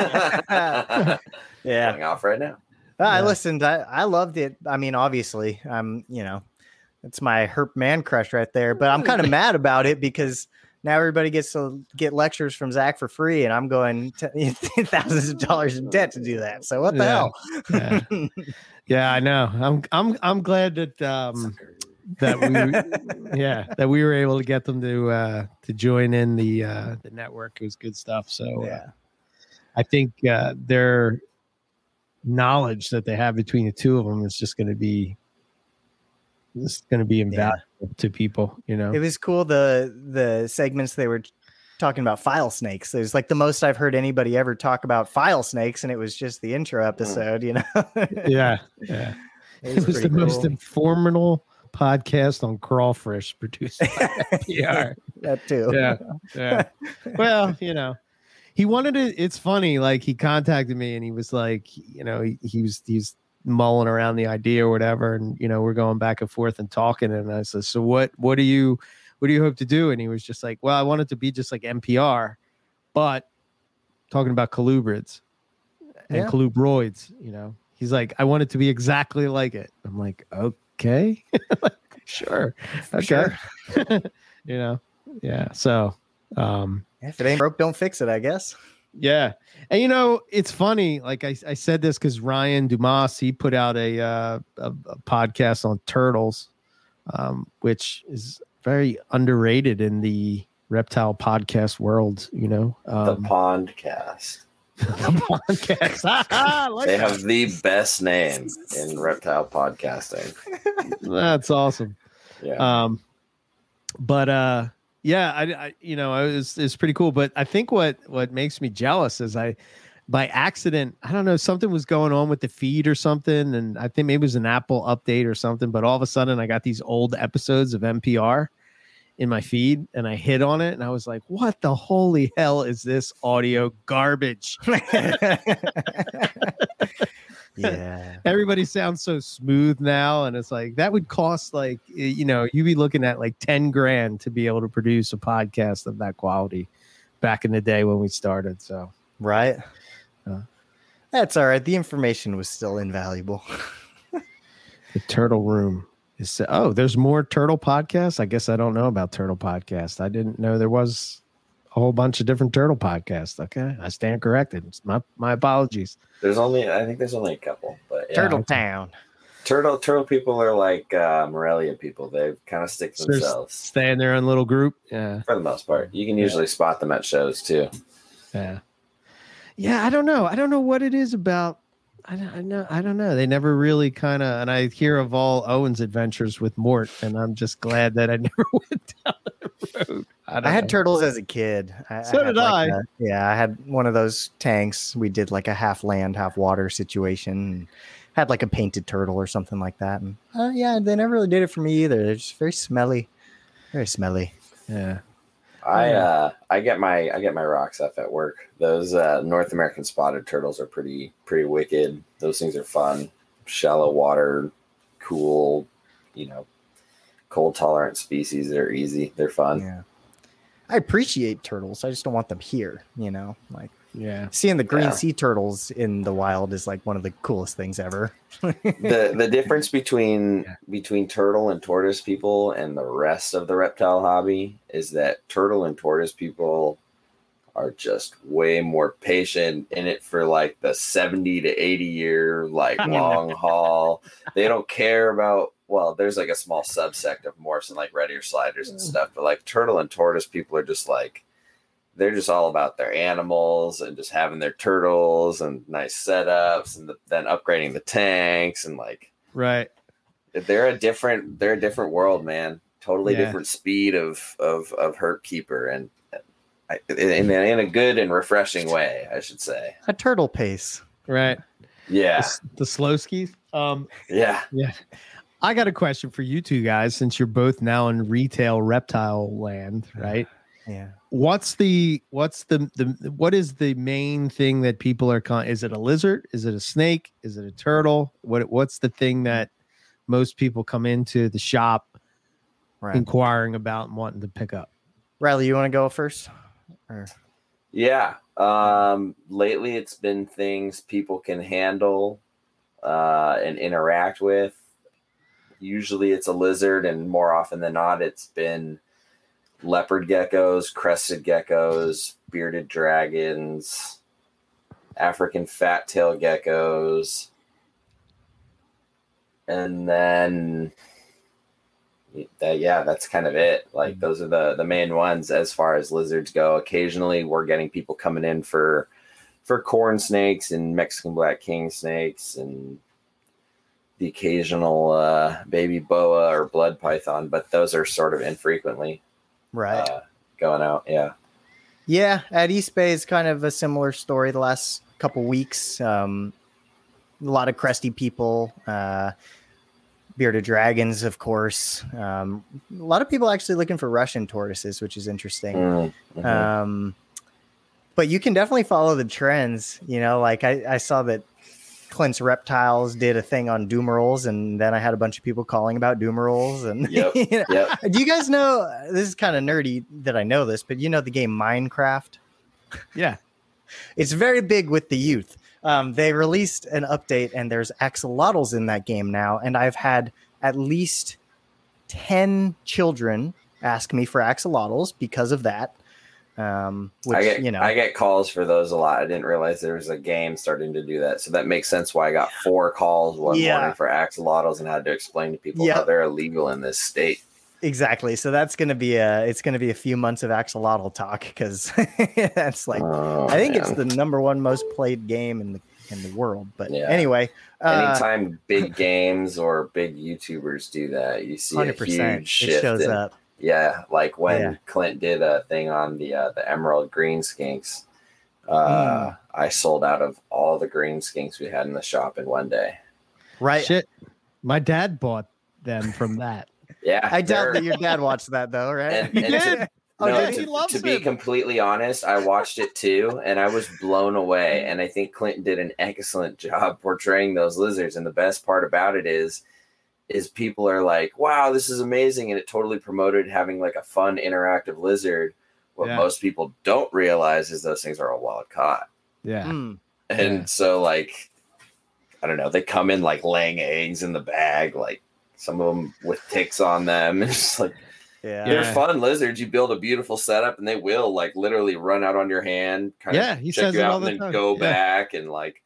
yeah. Going off right now. Uh, I Yeah. listened. I, I loved it. I mean, obviously, I'm, you know, it's my herp man crush right there, but I'm kind of mad about it because now everybody gets to get lectures from Zach for free, and I'm going to thousands of dollars in debt to do that. So what the Yeah. hell? Yeah. Yeah, I know. I'm I'm I'm glad that um that we yeah that we were able to get them to uh to join in the uh the network. It was good stuff. So uh. I think uh their knowledge that they have between the two of them is just going to be just going to be invaluable to people. You know. It was cool the the segments they were talking about file snakes. It was like the most I've heard anybody ever talk about file snakes, and it was just the intro mm. episode. You know. yeah, yeah. it It was the pretty most cool. informational podcast on crawfish produced by NPR. that too. yeah yeah well you know he wanted it it's funny like he contacted me and he was like you know he, he was he's mulling around the idea or whatever and you know we're going back and forth and talking and i said so what what do you what do you hope to do and he was just like well i want it to be just like npr but talking about colubrids and Yeah. colubroids you know he's like i want it to be exactly like it i'm like okay sure okay sure. you know yeah so um If it ain't broke, don't fix it. I guess. Yeah and you know it's funny like i, I said this because ryan dumas he put out a, uh, a, a podcast on turtles um which is very underrated in the reptile podcast world you know The um Pond Cast. the podcast They have the best name in reptile podcasting. that's awesome Yeah. um but uh yeah I, I you know i was it's pretty cool but i think what what makes me jealous is i by accident i don't know something was going on with the feed or something and i think maybe it was an apple update or something but all of a sudden i got these old episodes of npr in my feed and i hit on it and i was like what the holy hell is this audio garbage yeah. everybody sounds so smooth now and it's like that would cost like you know you'd be looking at like 10 grand to be able to produce a podcast of that quality back in the day when we started so Right. Uh. That's all right. The information was still invaluable. the turtle room is oh there's more turtle podcasts i guess i don't know about turtle podcast i didn't know there was a whole bunch of different turtle podcasts okay i stand corrected It's my my apologies there's only I think there's only a couple, but yeah. Turtle Town. turtle turtle people are like uh, Morelia people. They kind of stick to So there's- themselves stay in their own little group yeah for the most part. You can usually spot them at shows too. Yeah. Yeah, I don't know. I don't know what it is about. I don't, I know. I don't know. They never really kind of. And I hear of all Owen's adventures with Mort, and I'm just glad that I never went down that road. I, I had know. turtles as a kid. I, So had did like I. a- yeah, I had one of those tanks. We did like a half land, half water situation. And had like a painted turtle or something like that. And uh, yeah, they never really did it for me either. They're just very smelly, very smelly. Yeah. I uh I get my I get my rock stuff at work. Those uh, North American spotted turtles are pretty pretty wicked. Those things are fun. Shallow water, cool, you know, cold tolerant species. They're easy. They're fun. Yeah. I appreciate turtles. I just don't want them here. You know, like Yeah. seeing the green Yeah. sea turtles in the wild is like one of the coolest things ever. the the difference between Yeah. between turtle and tortoise people and the rest of the reptile hobby is that turtle and tortoise people are just way more patient in it for like the 70 to 80 year like long haul they don't care about well there's like a small subsect of morphs and like red ear sliders and mm. stuff but like turtle and tortoise people are just like they're just all about their animals and just having their turtles and nice setups and the, then upgrading the tanks and like Right. they're a different they're a different world man totally Yeah. different speed of of of herp keeper and I, in, in a good and refreshing way i should say A turtle pace. Right. yeah The, the slow skis. Um. yeah Yeah. I got a question for you two guys, since you're both now in retail reptile land, right? Yeah. what's the what's the the what is the main thing that people are con- is it a lizard is it a snake is it a turtle what what's the thing that most people come into the shop Right. inquiring about and wanting to pick up. Riley, you want to go first? Or Yeah. Um, lately, it's been things people can handle uh, and interact with. Usually, it's a lizard, and more often than not, it's been leopard geckos, crested geckos, bearded dragons, African fat tail geckos, and then that, yeah, that's kind of it. Like those are the the main ones as far as lizards go. Occasionally, we're getting people coming in for for corn snakes and Mexican black king snakes and the occasional uh, baby boa or blood python, but those are sort of infrequently right. uh, going out. Yeah. Yeah, at East Bay is kind of a similar story the last couple weeks. Um, a lot of crusty people, uh, bearded dragons, of course. Um, a lot of people actually looking for Russian tortoises, which is interesting. Mm, mhm. Um, but you can definitely follow the trends. You know, like I, I saw that Clint's Reptiles did a thing on Dumeril's, and then I had a bunch of people calling about Dumeril's. And Yep. you know, yep. do you guys know? This is kind of nerdy that I know this, but you know the game Minecraft. Yeah. It's very big with the youth. Um, they released an update, and there's axolotls in that game now. And I've had at least ten children ask me for axolotls because of that. Um, which I get you know, I get calls for those a lot. I didn't realize there was a game starting to do that. So that makes sense why I got four calls one Yeah. morning for axolotls and had to explain to people Yeah. how they're illegal in this state. exactly. So that's gonna be a it's gonna be a few months of axolotl talk because that's like Oh, I think it's the number one most played game in the in the world. But Yeah. anyway, uh, anytime big games or big YouTubers do that, you see a hundred percent, huge it shift. shows in- up. Yeah, like when Yeah. Clint did a thing on the uh, the emerald green skinks. Uh, Hmm. I sold out of all the green skinks we had in the shop in one day. Right. Shit. My dad bought them from that. Yeah, I doubt that your dad watched that though, right? And- and to- oh, no, did to, he? loves to be it. completely honest, I watched it too, and I was blown away. And I think Clinton did an excellent job portraying those lizards. And the best part about it is, is people are like, "Wow, this is amazing!" And it totally promoted having like a fun, interactive lizard. What Yeah. most people don't realize is those things are all wild caught, Yeah. Mm. and Yeah. so like, I don't know, they come in like laying eggs in the bag, like some of them with ticks on them. It's just like Yeah. they're fun lizards. You build a beautiful setup, and they will like literally run out on your hand, kind Yeah, of he check says you out, all and the then time. go Yeah. back, and like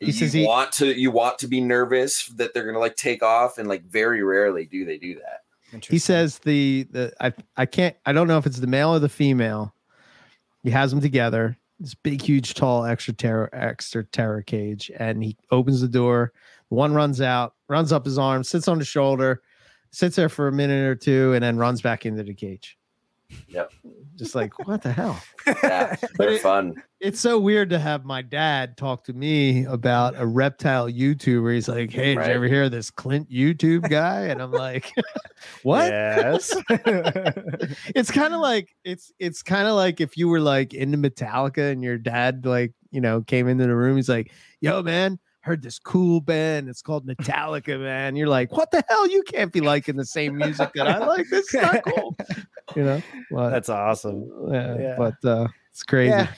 He you says he- want to you want to be nervous that they're gonna like take off, and like very rarely do they do that. He says the the I I can't I don't know if it's the male or the female. He has them together. This big, huge, tall Exo Terra Exo Terra cage, and he opens the door. One runs out, runs up his arm, sits on his shoulder, sits there for a minute or two, and then runs back into the cage. Yep. Just like what the hell? Yeah, they're it- fun. It's so weird to have my dad talk to me about a reptile YouTuber. He's like, "Hey, did you ever hear this Clint YouTube guy?" And I'm like, "What?" Yes. it's kind of like it's it's kind of like if you were like into Metallica and your dad like you know came into the room. He's like, "Yo, man." Heard this cool band. It's called Metallica, man. You're like, what the hell? You can't be liking the same music that I like. This is not cool. You know, but, That's awesome. yeah, yeah. but uh, it's crazy. Yeah.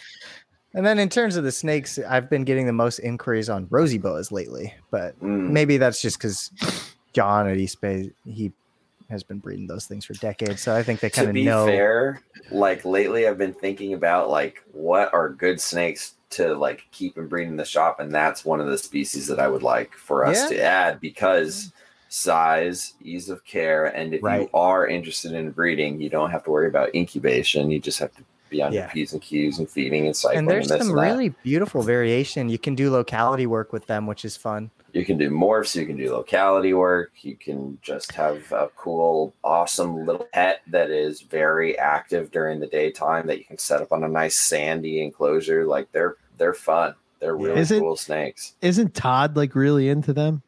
And then in terms of the snakes, I've been getting the most inquiries on rosy boas lately, but Mm. maybe that's just because John at East Bay he has been breeding those things for decades, so I think they kind of know. fair, like lately I've been thinking about like what are good snakes to like keep and breed in the shop, and that's one of the species that I would like for us Yeah. to add because size, ease of care, and if Right. you are interested in breeding, you don't have to worry about incubation. You just have to be on Yeah. your P's and Q's and feeding and cycling. And there's this some and really beautiful variation. You can do locality work with them, which is fun. you can do morphs, you can do locality work, you can just have a cool, awesome little pet that is very active during the daytime that you can set up on a nice sandy enclosure. Like they're they're fun. They're really Is it- cool snakes. Isn't Todd like really into them?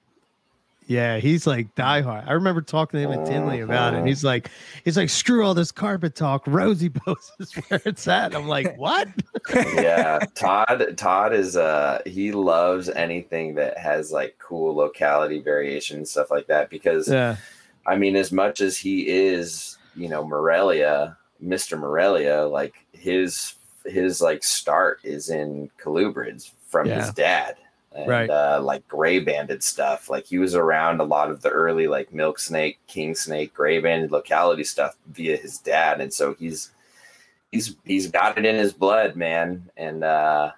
Yeah, he's like diehard. I remember talking to him at Tinley about it. And he's like, he's like, screw all this carpet talk. Rosie Bows is where it's at. I'm like, what? yeah, Todd. Todd is uh he loves anything that has like cool locality variation and stuff like that because Yeah. I mean, as much as he is, you know, Morelia, Mr. Morelia, like his his like start is in Colubrids from Yeah. his dad. And Right. uh, like gray banded stuff. Like he was around a lot of the early like milk snake, king snake, gray banded locality stuff via his dad. And so he's he's he's got it in his blood, man. And uh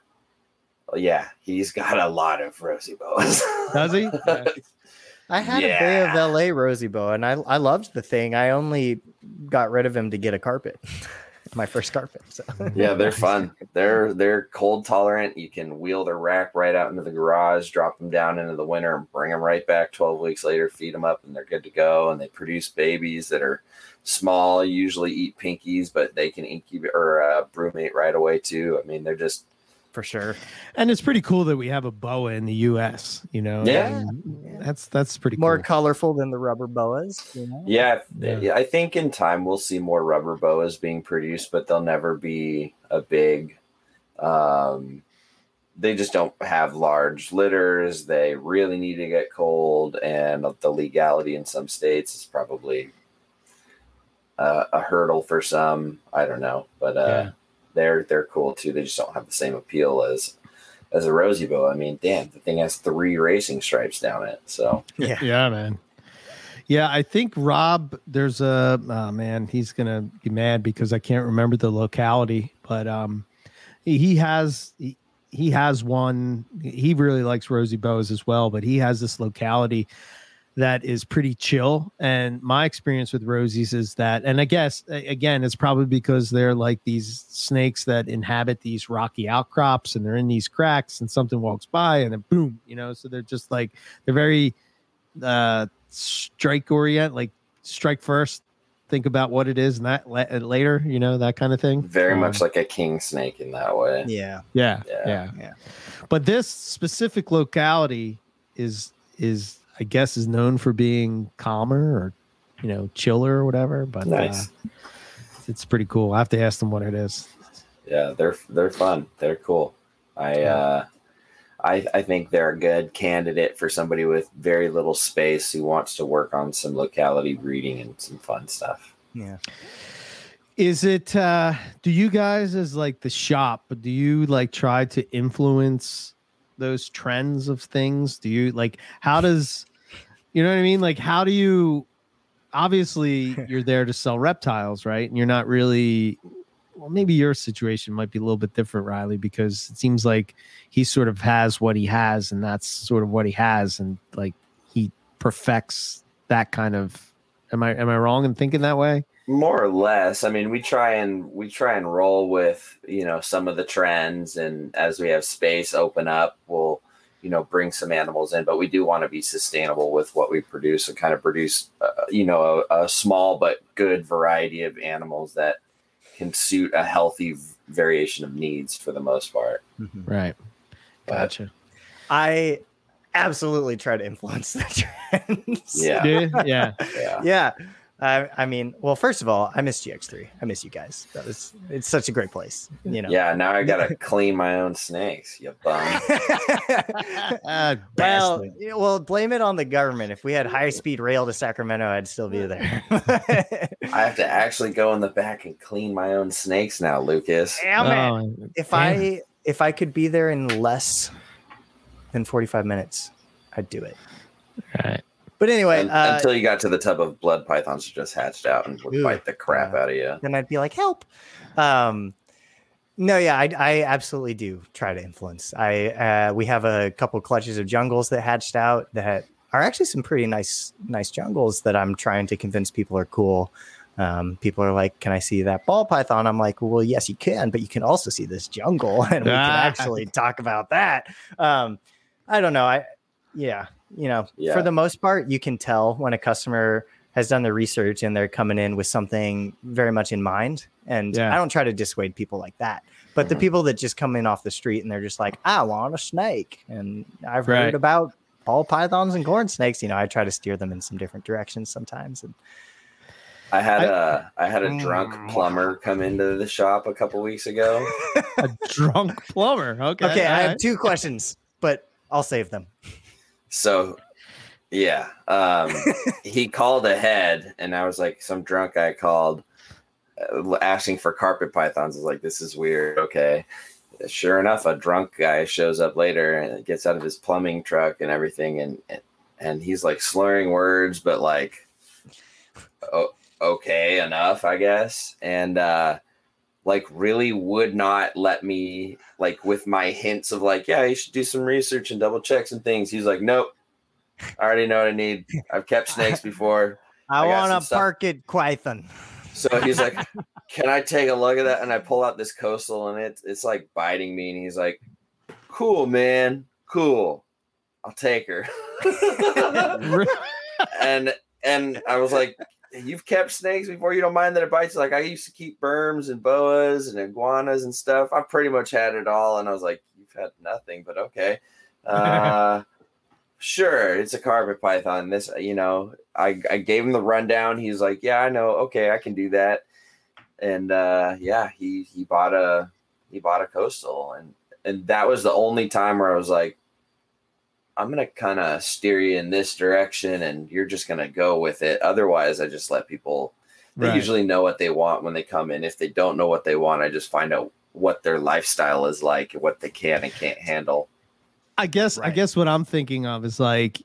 yeah, he's got a lot of rosy boas. Does he? Yeah. I had a Bay of LA rosy Boa, and I I loved the thing. I only got rid of him to get a carpet, my first carpet. So Yeah, they're fun. They're they're cold tolerant. You can wheel the rack right out into the garage, drop them down into the winter, and bring them right back 12 weeks later. Feed them up, and they're good to go. And they produce babies that are small. Usually eat pinkies, but they can incubate or uh, brumate right away too. I mean, they're just for sure. And it's pretty cool that we have a boa in the U.S. You know, Yeah. And that's that's pretty More cool. colorful than the rubber boas. You know? yeah, Yeah. yeah. I think in time we'll see more rubber boas being produced, but they'll never be a big. Um, they just don't have large litters. They really need to get cold, and the legality in some states is probably uh, a hurdle for some. I don't know, but uh, Yeah. They're they're cool too. They just don't have the same appeal as as a rosy boa. I mean, damn, the thing has three racing stripes down it. So Yeah. Yeah, man. Yeah, I think Rob. There's a oh man, he's gonna be mad because I can't remember the locality, but um, he, he has he, he has one. He really likes Rosie Bows as well, but he has this locality that is pretty chill. And my experience with Rosies is that, and I guess again, it's probably because they're like these snakes that inhabit these rocky outcrops and they're in these cracks, and something walks by and then boom, you know. So they're just like they're very uh strike orient like strike first think about what it is and that la- later you know that kind of thing very Um, much like a king snake in that way. Yeah. yeah, Yeah. yeah Yeah. but this specific locality is is i guess is known for being calmer or you know chiller or whatever but Nice. uh, it's pretty cool. I have to ask them what it is. Yeah they're they're fun. They're cool. I uh i i think they're a good candidate for somebody with very little space who wants to work on some locality breeding and some fun stuff. Yeah. is it uh do you guys as like the shop do you like try to influence those trends of things? Do you like how does you know what i mean? Like how do you obviously you're there to sell reptiles right? And you're not really well maybe your situation might be a little bit different riley because it seems like he sort of has what he has and that's sort of what he has and like he perfects that kind of am i am i wrong in thinking that way more or less i mean we try and we try and roll with you know some of the trends and as we have space open up we'll you know bring some animals in but we do want to be sustainable with what we produce and kind of produce uh, you know a, a small but good variety of animals that can suit a healthy variation of needs for the most part Right. But- Gotcha. I absolutely try to influence the trends. Yeah. Yeah. Yeah. yeah yeah. I, I mean, well, first of all, I miss GX3. I miss you guys. That was it's such a great place. You know. yeah now i gotta clean my own snakes you bum Ah, well, bastard. yeah, well, blame it on the government. If we had high speed rail to Sacramento, I'd still be there. i have to actually go in the back and clean my own snakes now lucas Damn it. Oh, if damn. I if I could be there in less than 45 minutes, I'd do it. right. But anyway, Un- uh, until you got to the tub of blood pythons that just hatched out and would Ooh, bite the crap yeah. out of you. then I'd be like, help. Um, no, yeah, I, I absolutely do try to influence. I uh, we have a couple clutches of jungles that hatched out that are actually some pretty nice nice jungles that I'm trying to convince people are cool. Um, people are like, "Can I see that ball python?" I'm like, "Well, yes, you can, but you can also see this jungle, and we can actually talk about that." Um, I don't know. I yeah, you know, Yeah. for the most part, you can tell when a customer has done their research and they're coming in with something very much in mind. And Yeah. I don't try to dissuade people like that. But the Mhm. people that just come in off the street and they're just like, I want a snake. And I've Right. heard about ball pythons and corn snakes. You know, I try to steer them in some different directions sometimes. And I had I- a I had a drunk plumber come into the shop a couple weeks ago. a drunk plumber. Okay. okay, I all have two questions, but I'll save them. So, yeah, um, he called ahead, and I was like, some drunk guy called, uh, asking for carpet pythons. I was like, this is weird. Okay. Sure enough, a drunk guy shows up later and gets out of his plumbing truck and everything, and and he's like slurring words, but like, o- okay enough, I guess, and uh, like really would not let me like with my hints of like, yeah, you should do some research and double check some things. He's like, nope, I already know what I need. I've kept snakes before. I, I want a stuff. carpet python. So he's like, "Can I take a look at that?" And I pull out this coastal, and it's it's like biting me. And he's like, "Cool, man, cool. I'll take her." and and I was like, "You've kept snakes before. You don't mind that it bites?" Like I used to keep burms and boas and iguanas and stuff. I've pretty much had it all. And I was like, "You've had nothing, but okay." Uh, sure, it's a carpet python. This, you know, I I gave him the rundown. He's like, "Yeah, I know. Okay, I can do that." And uh, yeah, he he bought a he bought a coastal, and and that was the only time where I was like, "I'm gonna kind of steer you in this direction, and you're just gonna go with it." Otherwise, I just let people. They Right. usually know what they want when they come in. If they don't know what they want, I just find out what their lifestyle is like, what they can and can't handle. I guess I guess what I'm thinking of is like,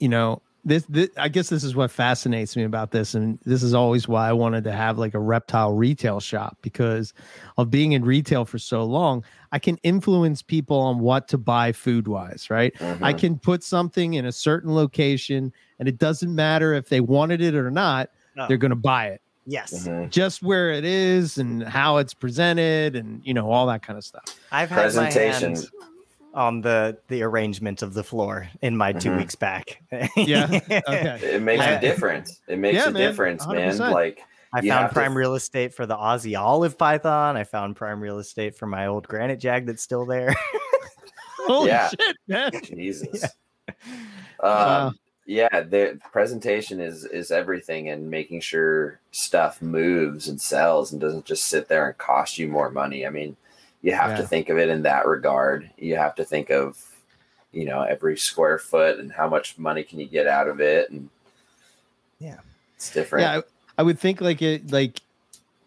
you know, this, this I guess this is what fascinates me about this and this is always why I wanted to have like a reptile retail shop because of being in retail for so long, I can influence people on what to buy food wise, right? I Mhm. can put something in a certain location and it doesn't matter if they wanted it or not, No. they're going to buy it. Yes, Mhm. Just where it is and how it's presented and you know all that kind of stuff. I've had my Presentation. hand on the the arrangement of the floor in my 2 Mhm. weeks back. Yeah. Okay. It makes I- a difference. It makes Yeah, a man, difference, man. 100%. Like I found have to- prime real estate for the Aussie olive python. I found prime real estate for my old granite jag that's still there. Holy Yeah. shit, man. Jesus. Wow. Um, yeah, the presentation is is everything, and making sure stuff moves and sells and doesn't just sit there and cost you more money. I mean, you have to think of it in that regard. You have to think of, you know, every square foot and how much money can you get out of it, and Yeah. it's different. Yeah, I, I would think like it like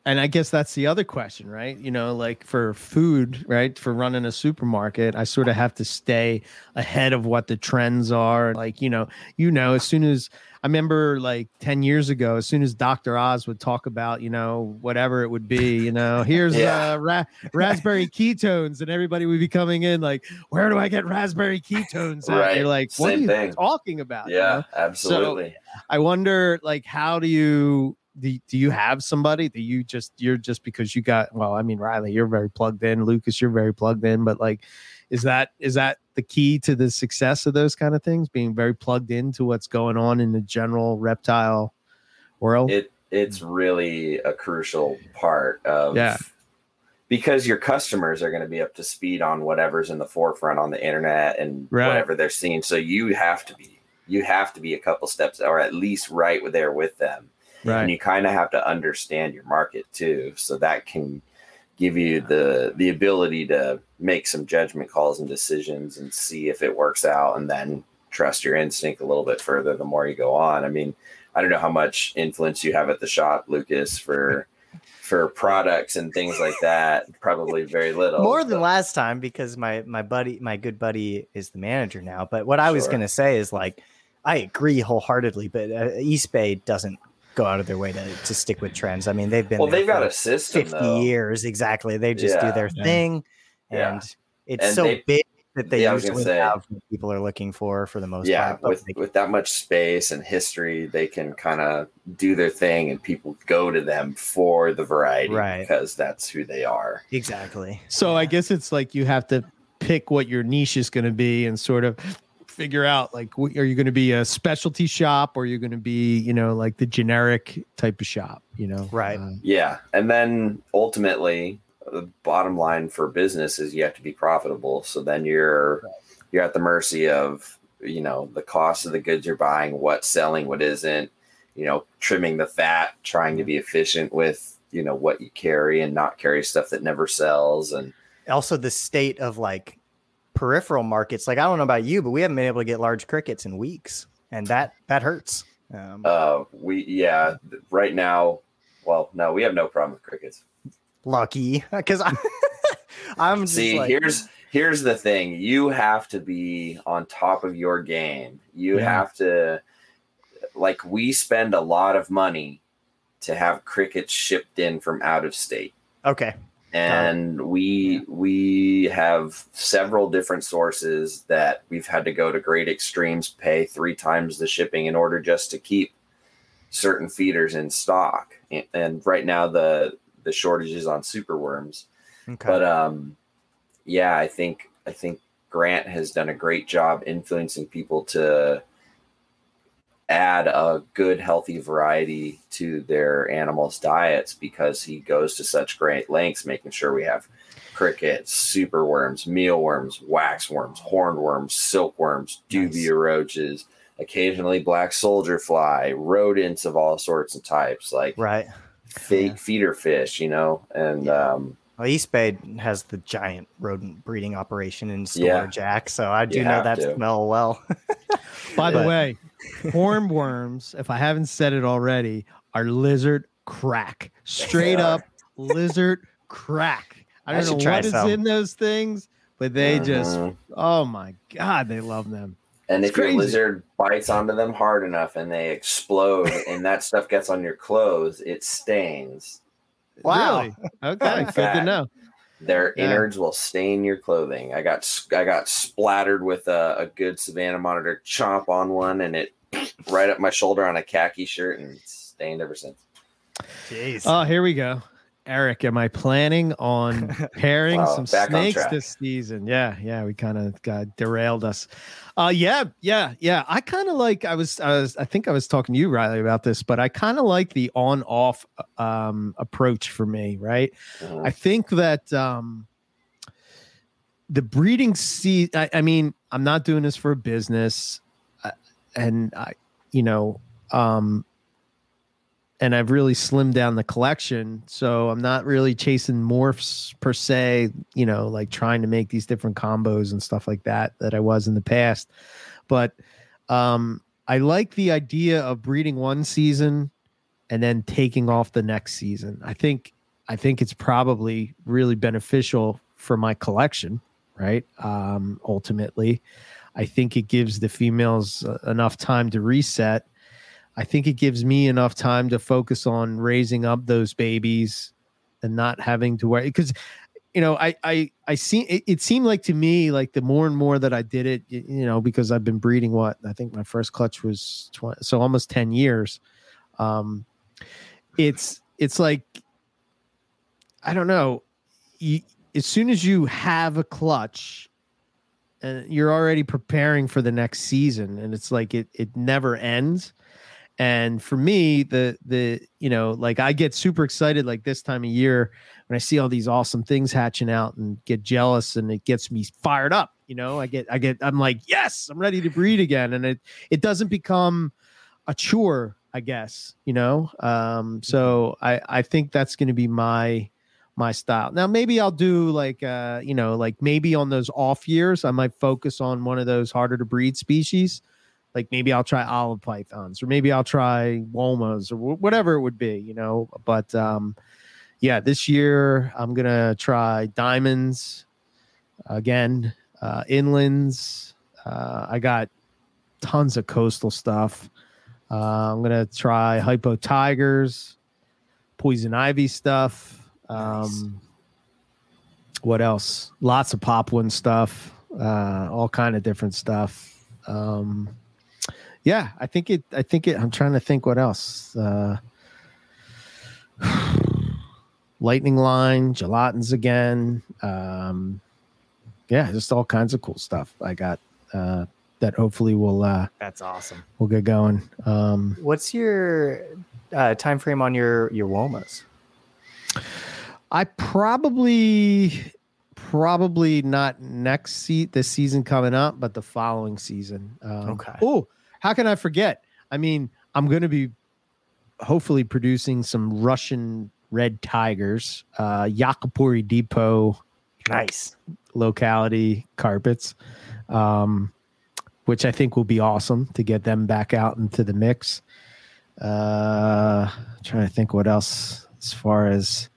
and I guess that's the other question, right? You know, like for food, right? For running a supermarket, I sort of have to stay ahead of what the trends are. Like, you know, you know, as soon as I remember like 10 years ago, as soon as Dr. Oz would talk about, you know, whatever it would be, you know, here's Yeah. uh, ra- raspberry ketones, and everybody would be coming in like, where do I get raspberry ketones? at? Right. You're like, what Same are you thing. talking about? you yeah, know? absolutely. I wonder, like, how do you do? Do you have somebody? Do you just you're just because you got? Well, I mean, Riley, you're very plugged in. Lucas, you're very plugged in. But like, is that is that the key to the success of those kind of things? Being very plugged into what's going on in the general reptile world. it it's really a crucial part of Yeah. because your customers are going to be up to speed on whatever's in the forefront on the internet and Right. whatever they're seeing so you have to be you have to be a couple steps or at least right there with them and you kind of have to understand your market too so that can give you the the ability to make some judgment calls and decisions and see if it works out and then trust your instinct a little bit further the more you go on i mean i don't know how much influence you have at the shop lucas for for products and things like that probably very little More than but- last time because my my buddy, my good buddy, is the manager now. But what I was gonna say is like, I agree wholeheartedly. But uh, East Bay doesn't go out of their way to, to stick with trends. I mean, they've been well there they've got a system 50 though. years exactly. They just Yeah. do their thing, Yeah. and it's And so they- big that they Yeah, I was gonna usually say. have what people are looking for for the most yeah part. But, with with that much space and history they can kind of do their thing and people go to them for the variety Right. because that's who they are exactly. So I guess it's like you have to pick what your niche is going to be and sort of figure out like wh- are you going to be a specialty shop or are you're going to be you know like the generic type of shop you know Right. Uh, yeah and then ultimately the bottom line for business is you have to be profitable so then you're you're at the mercy of you know the cost of the goods you're buying, what's selling, what isn't. You know, trimming the fat, trying to be efficient with you know what you carry and not carry stuff that never sells and also the state of like peripheral markets like i don't know about you but we haven't been able to get large crickets in weeks and that that hurts. Um, uh we yeah right now well no we have no problem with crickets. Lucky because i'm see like, here's here's the thing you have to be on top of your game. You Yeah. have to like we spend a lot of money to have crickets shipped in from out of state. Okay and we we have several different sources that we've had to go to great extremes pay three times the shipping in order just to keep certain feeders in stock. And, right now the the shortage is on superworms. Okay. But um yeah i think i think grant has done a great job influencing people to add a good healthy variety to their animals diets because he goes to such great lengths making sure we have crickets superworms mealworms waxworms hornworms silkworms dubia roaches occasionally black soldier fly rodents of all sorts and types like right. fake feeder fish you know? And um well east bay has the giant rodent breeding operation in store Yeah. jack so i do You know that to. smell well. By the way, hornworms, if I haven't said it already, are lizard crack. Straight up lizard crack. I I don't should know try what is some. in those things, but they just Mhm. oh my god, they love them. And It's if your lizard bites onto them hard enough and they explode and that stuff gets on your clothes, it stains. Wow. Really? Okay, good to know. Their Yeah. innards will stain your clothing. I got I got splattered with a, a good Savannah monitor chomp on one and it right up my shoulder on a khaki shirt and stained ever since. jeez Oh, here we go. Eric, am I planning on pairing Wow, some snakes this season? Yeah, yeah, we kind of got derailed us. Uh yeah, yeah, yeah. I kind of like I was I was I think I was talking to you Riley about this, but I kind of like the on off um approach for me, right? Mhm. I think that um the breeding season. I, I mean, I'm not doing this for business, uh, and I, you know, um, and I've really slimmed down the collection, so I'm not really chasing morphs per se. You know, like trying to make these different combos and stuff like that that I was in the past, but um, I like the idea of breeding one season and then taking off the next season. I think I think it's probably really beneficial for my collection, right? Um, ultimately, I think it gives the females uh, enough time to reset. I think it gives me enough time to focus on raising up those babies and not having to worry because you know I I I see it, it seemed like to me like the more and more that I did it y- you know because I've been breeding what I think my first clutch was 20 so almost 10 years um it's it's like I don't know. You, as soon as you have a clutch, and you're already preparing for the next season, and it's like it it never ends. And for me, the the you know like I get super excited like this time of year when I see all these awesome things hatching out and get jealous, and it gets me fired up. You know, I get I get I'm like yes, I'm ready to breed again, and it it doesn't become a chore i guess you know? Um so i i think that's going to be my my style. Now maybe i'll do like uh you know like maybe on those off years i might focus on one of those harder to breed species like maybe i'll try olive pythons or maybe i'll try womas or wh- whatever it would be you know but um yeah this year i'm gonna try diamonds again uh inlands uh i got tons of coastal stuff uh, I'm gonna try hypo tigers, poison ivy stuff. Um, What else? Lots of Papuan stuff. Uh, all kind of different stuff. Um, yeah, I think it. I think it. I'm trying to think what else. Uh, lightning line, gelatins again. Um, yeah, just all kinds of cool stuff. I got uh, that. Hopefully, will uh, that's awesome we'll get going. Um, what's your uh, time frame on your your womas I probably probably not next seat this season coming up, but the following season. Um, Okay. Oh, how can I forget? I mean, I'm going to be hopefully producing some Russian red tigers, uh, Yakapuri Depot Nice. locality carpets, um, which I think will be awesome to get them back out into the mix. Uh, trying to think what else as far as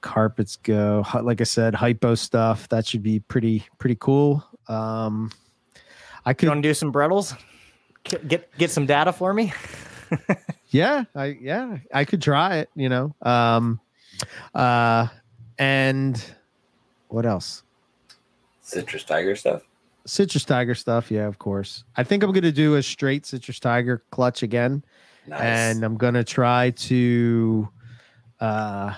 carpets go. Like I said, hypo stuff that should be pretty pretty cool. Um, I You could, want to do some Bredlis? K- Get get some data for me. yeah, I yeah, I could try it. You know, um, uh, and what else? Citrus Tiger stuff. Citrus Tiger stuff, yeah, of course. I think I'm gonna do a straight Citrus Tiger clutch again, Nice. and I'm gonna try to uh,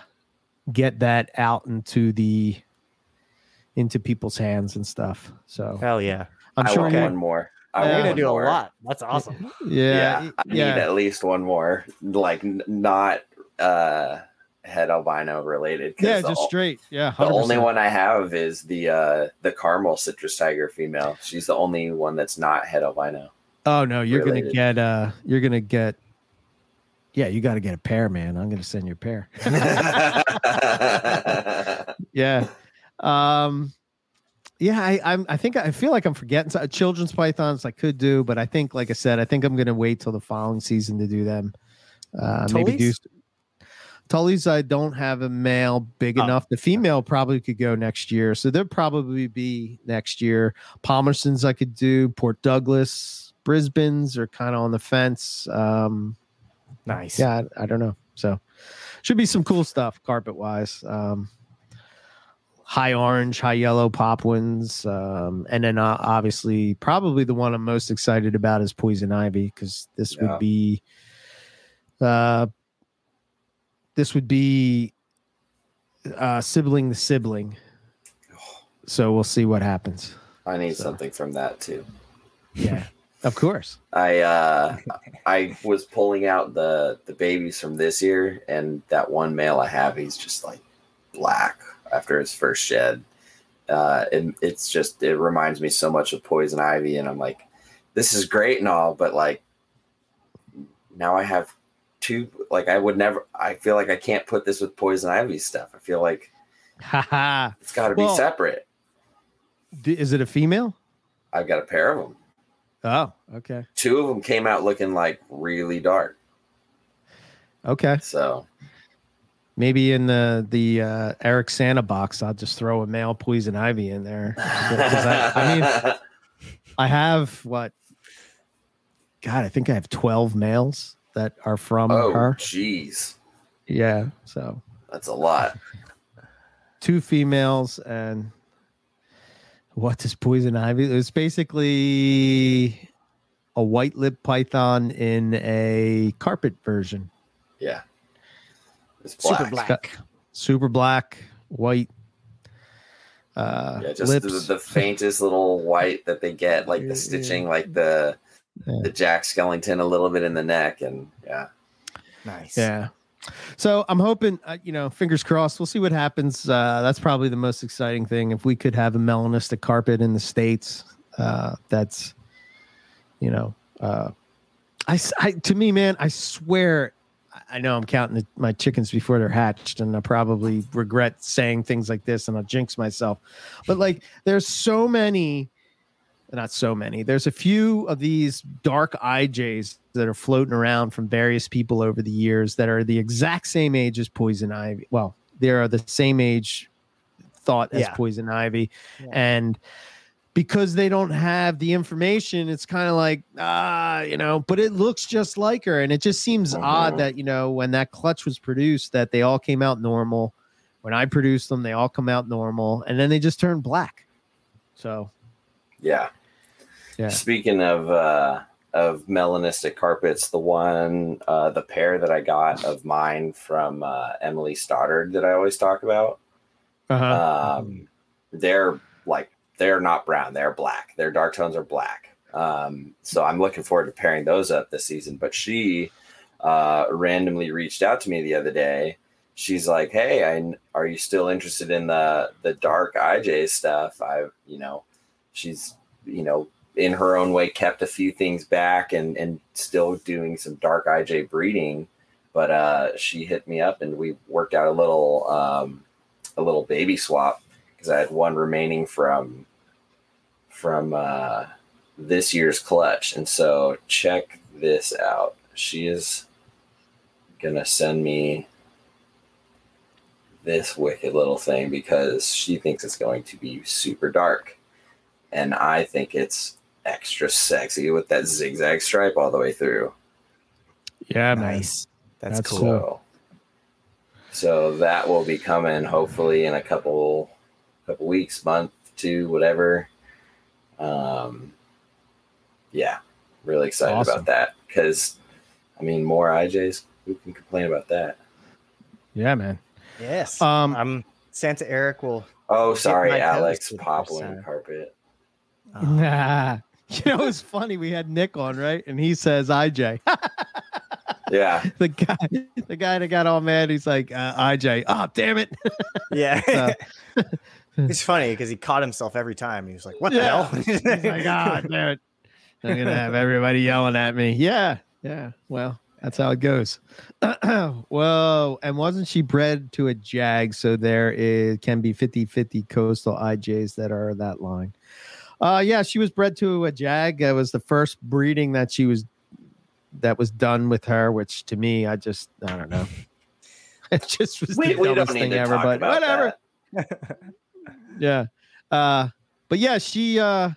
get that out into the into people's hands and stuff. So Hell yeah. I'm I sure want you, one more. I Yeah. Want gonna do more. a lot. That's awesome. yeah, Yeah, I need at least one more, like n- not uh head albino related. yeah, just o- straight. Yeah, the only one I have is the uh the caramel citrus tiger female. She's the only one that's not head albino. Oh no, you're related. gonna get uh, you're gonna get. Yeah, you got to get a pair, man. I'm gonna send you a pair. yeah um yeah i i'm i think i feel like i'm forgetting some children's pythons i could do but i think like i said i think i'm gonna wait till the following season to do them uh maybe do? Tullies, I don't have a male big Oh. enough. The female probably could go next year, so they'll probably be next year. Palmerston's I could do. Port Douglas, Brisbane's are kind of on the fence. Um, Nice. yeah, I, I don't know. So should be some cool stuff carpet wise. Um, high orange, high yellow Papuans, um, and then uh, obviously probably the one I'm most excited about is poison ivy because this Yeah. would be, uh, this would be uh, sibling the sibling. So we'll see what happens. I need So. something from that too. Yeah, of course. I uh I was pulling out the the babies from this year, and that one male I have, he's just like black after his first shed. Uh, and it's just it reminds me so much of poison ivy, and I'm like, this is great and all, but like now I have two. Like I would never. I feel like I can't put this with poison ivy stuff. I feel like it's got to be Well- separate. D- Is it a female? I've got a pair of them. Oh, okay. Two of them came out looking like really dark. Okay. So Maybe in the the uh, Eric Santa box, I'll just throw a male poison ivy in there. I, I mean, I have what? God, I think I have twelve males that are from oh, her. jeez, Yeah, so that's a lot. two females and what is poison ivy? It's basically a white lip python in a carpet version. Yeah, it's Super black. black. super black, white. Uh, Yeah, just lips. the, the faintest little white that they get, like the stitching, like the Yeah. the Jack Skellington a little bit in the neck, and yeah, Nice. Yeah. So I'm hoping, uh, you know, fingers crossed. We'll see what happens. Uh, that's probably the most exciting thing. If we could have a melanistic carpet in the states, uh, that's, you know, uh, I, s- I- to me, man, I swear, I- know I'm counting the, my chickens before they're hatched, and I probably regret saying things like this, and I'll jinx myself. But like, there's so many, not so many. There's a few of these dark IJs that are floating around from various people over the years that are the exact same age as poison ivy. Well, they are the same age thought as Yeah. poison ivy, Yeah. and because they don't have the information, it's kind of like ah, you know. But it looks just like her, and it just seems Mhm. odd that you know when that clutch was produced, that they all came out normal. When I produced them, they all come out normal, and then they just turn black. So yeah. Yeah. Speaking of uh, of melanistic carpets, the one uh, the pair that I got of mine from uh, Emily Stoddard that I always talk about, uh-huh. um, they're like they're not brown, they're black. Their dark tones are black. Um, so I'm looking forward to pairing those up this season. But she uh, randomly reached out to me the other day she's like, "Hey, I are you still interested in the the dark IJ stuff?" I, you know, she's you know in her own way kept a few things back and and still doing some dark IJ breeding, but uh, she hit me up and we worked out a little um, a little baby swap because I had one remaining from from uh, this year's clutch, and so check this out. She is gonna send me this wicked little thing because she thinks it's going to be super dark. And I think it's extra sexy with that zigzag stripe all the way through. Yeah, nice. That's, That's cool. cool. So, so that will be coming hopefully in a couple couple weeks, month, two, whatever. Um yeah, really excited Awesome. about that because I mean more IJs. Who can complain about that? Yeah, man. Yes. Um, um, Santa Eric will. Oh, sorry, Alex. toast with Papuan carpet. uh, Nah. You know, it's funny. We had Nick on, right? And he says IJ. Yeah. the guy, the guy that got all mad. He's like uh, IJ. Oh, damn it! yeah. It's funny because he caught himself every time. He was like, "What Yeah. the He's hell?" like, God damn it! I'm gonna have everybody yelling at me. Yeah, yeah. Well, that's how it goes. Whoa! And wasn't she bred to a jag? So there is can be 50-50 coastal IJs that are that line. Uh, yeah, she was bred to a jag. It was the first breeding that she was that was done with her, which to me, I just I don't know. It just was We, the we dumbest thing ever, but whatever that. Yeah. Uh but yeah she uh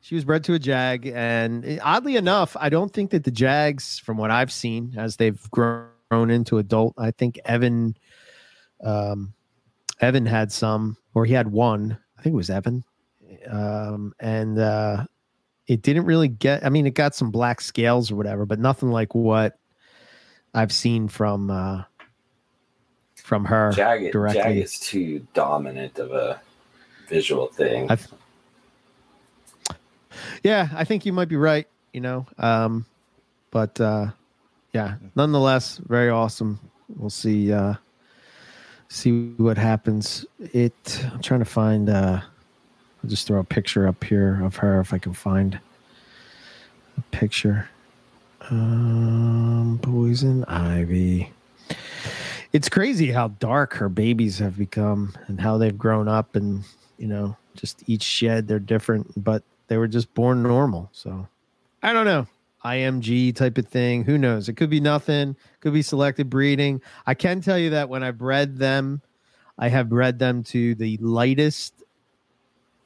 she was bred to a jag and oddly enough i don't think that the jags from what i've seen as they've grown into adult i think evan um evan had some or he had one. I think it was evan. Um and uh it didn't really get i mean it got some black scales or whatever but nothing like what i've seen from uh from her Jag, directly. Is too dominant of a visual thing. I th- yeah, I think you might be right. You know, um, but uh, yeah, nonetheless, very awesome. We'll see. Uh, see what happens. It. I'm trying to find. Uh, I'll just throw a picture up here of her if I can find a picture. Um, poison ivy. It's crazy how dark her babies have become and how they've grown up and you know just each shed they're different but they were just born normal. So i don't know. Img type of thing. Who knows? It could be nothing. Could be selective breeding. I can tell you that when i bred them i have bred them to the lightest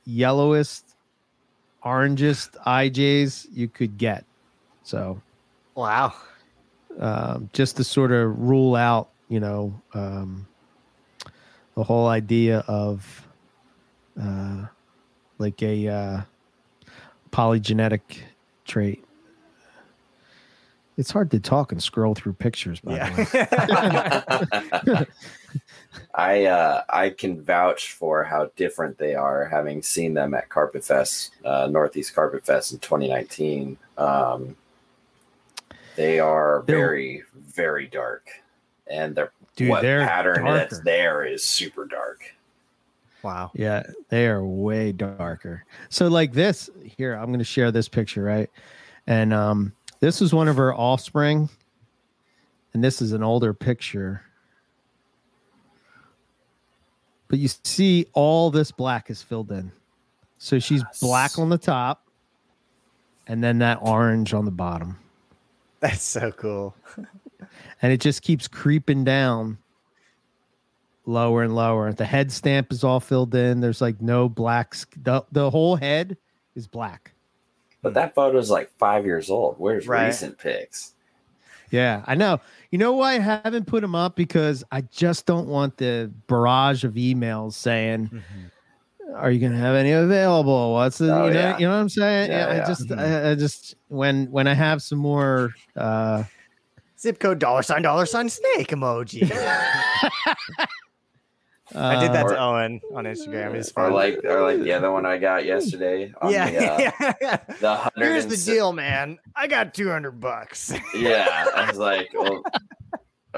yellowest orangest ijs you could get. So wow. um, just to sort of rule out, you know, um, the whole idea of uh, like a uh, polygenetic trait. It's hard to talk and scroll through pictures, by the way. Yeah. I uh, I can vouch for how different they are, having seen them at Carpet Fest, uh, Northeast Carpet Fest in 2019. Um, they are They're- very, very dark, and their Dude, what they're pattern that's there is super dark. wow. Yeah, they are way darker. So like this here, I'm going to share this picture, right? And um this is one of her offspring and this is an older picture. But you see all this black is filled in. So she's Yes. black on the top and then that orange on the bottom. That's so cool. and it just keeps creeping down lower and lower. The head stamp is all filled in. There's like no black. sk- The, the whole head is black. But that photo is like five years old. Where's Right. recent pics? Yeah, I know. You know why I haven't put them up? Because I just don't want the barrage of emails saying, Mm-hmm. "Are you going to have any available? What's the Oh, you know yeah. you know what I'm saying?" Yeah, Yeah, yeah. I just Mhm. I, I just when when I have some more uh Zip code dollar sign dollar sign snake emoji. I did that Or- to Owen on Instagram. It's Or fun. like, or like the other one I got yesterday. On yeah, the, uh, yeah. the hundred Here's the deal, man. I got 200 bucks. Yeah, I was like, well,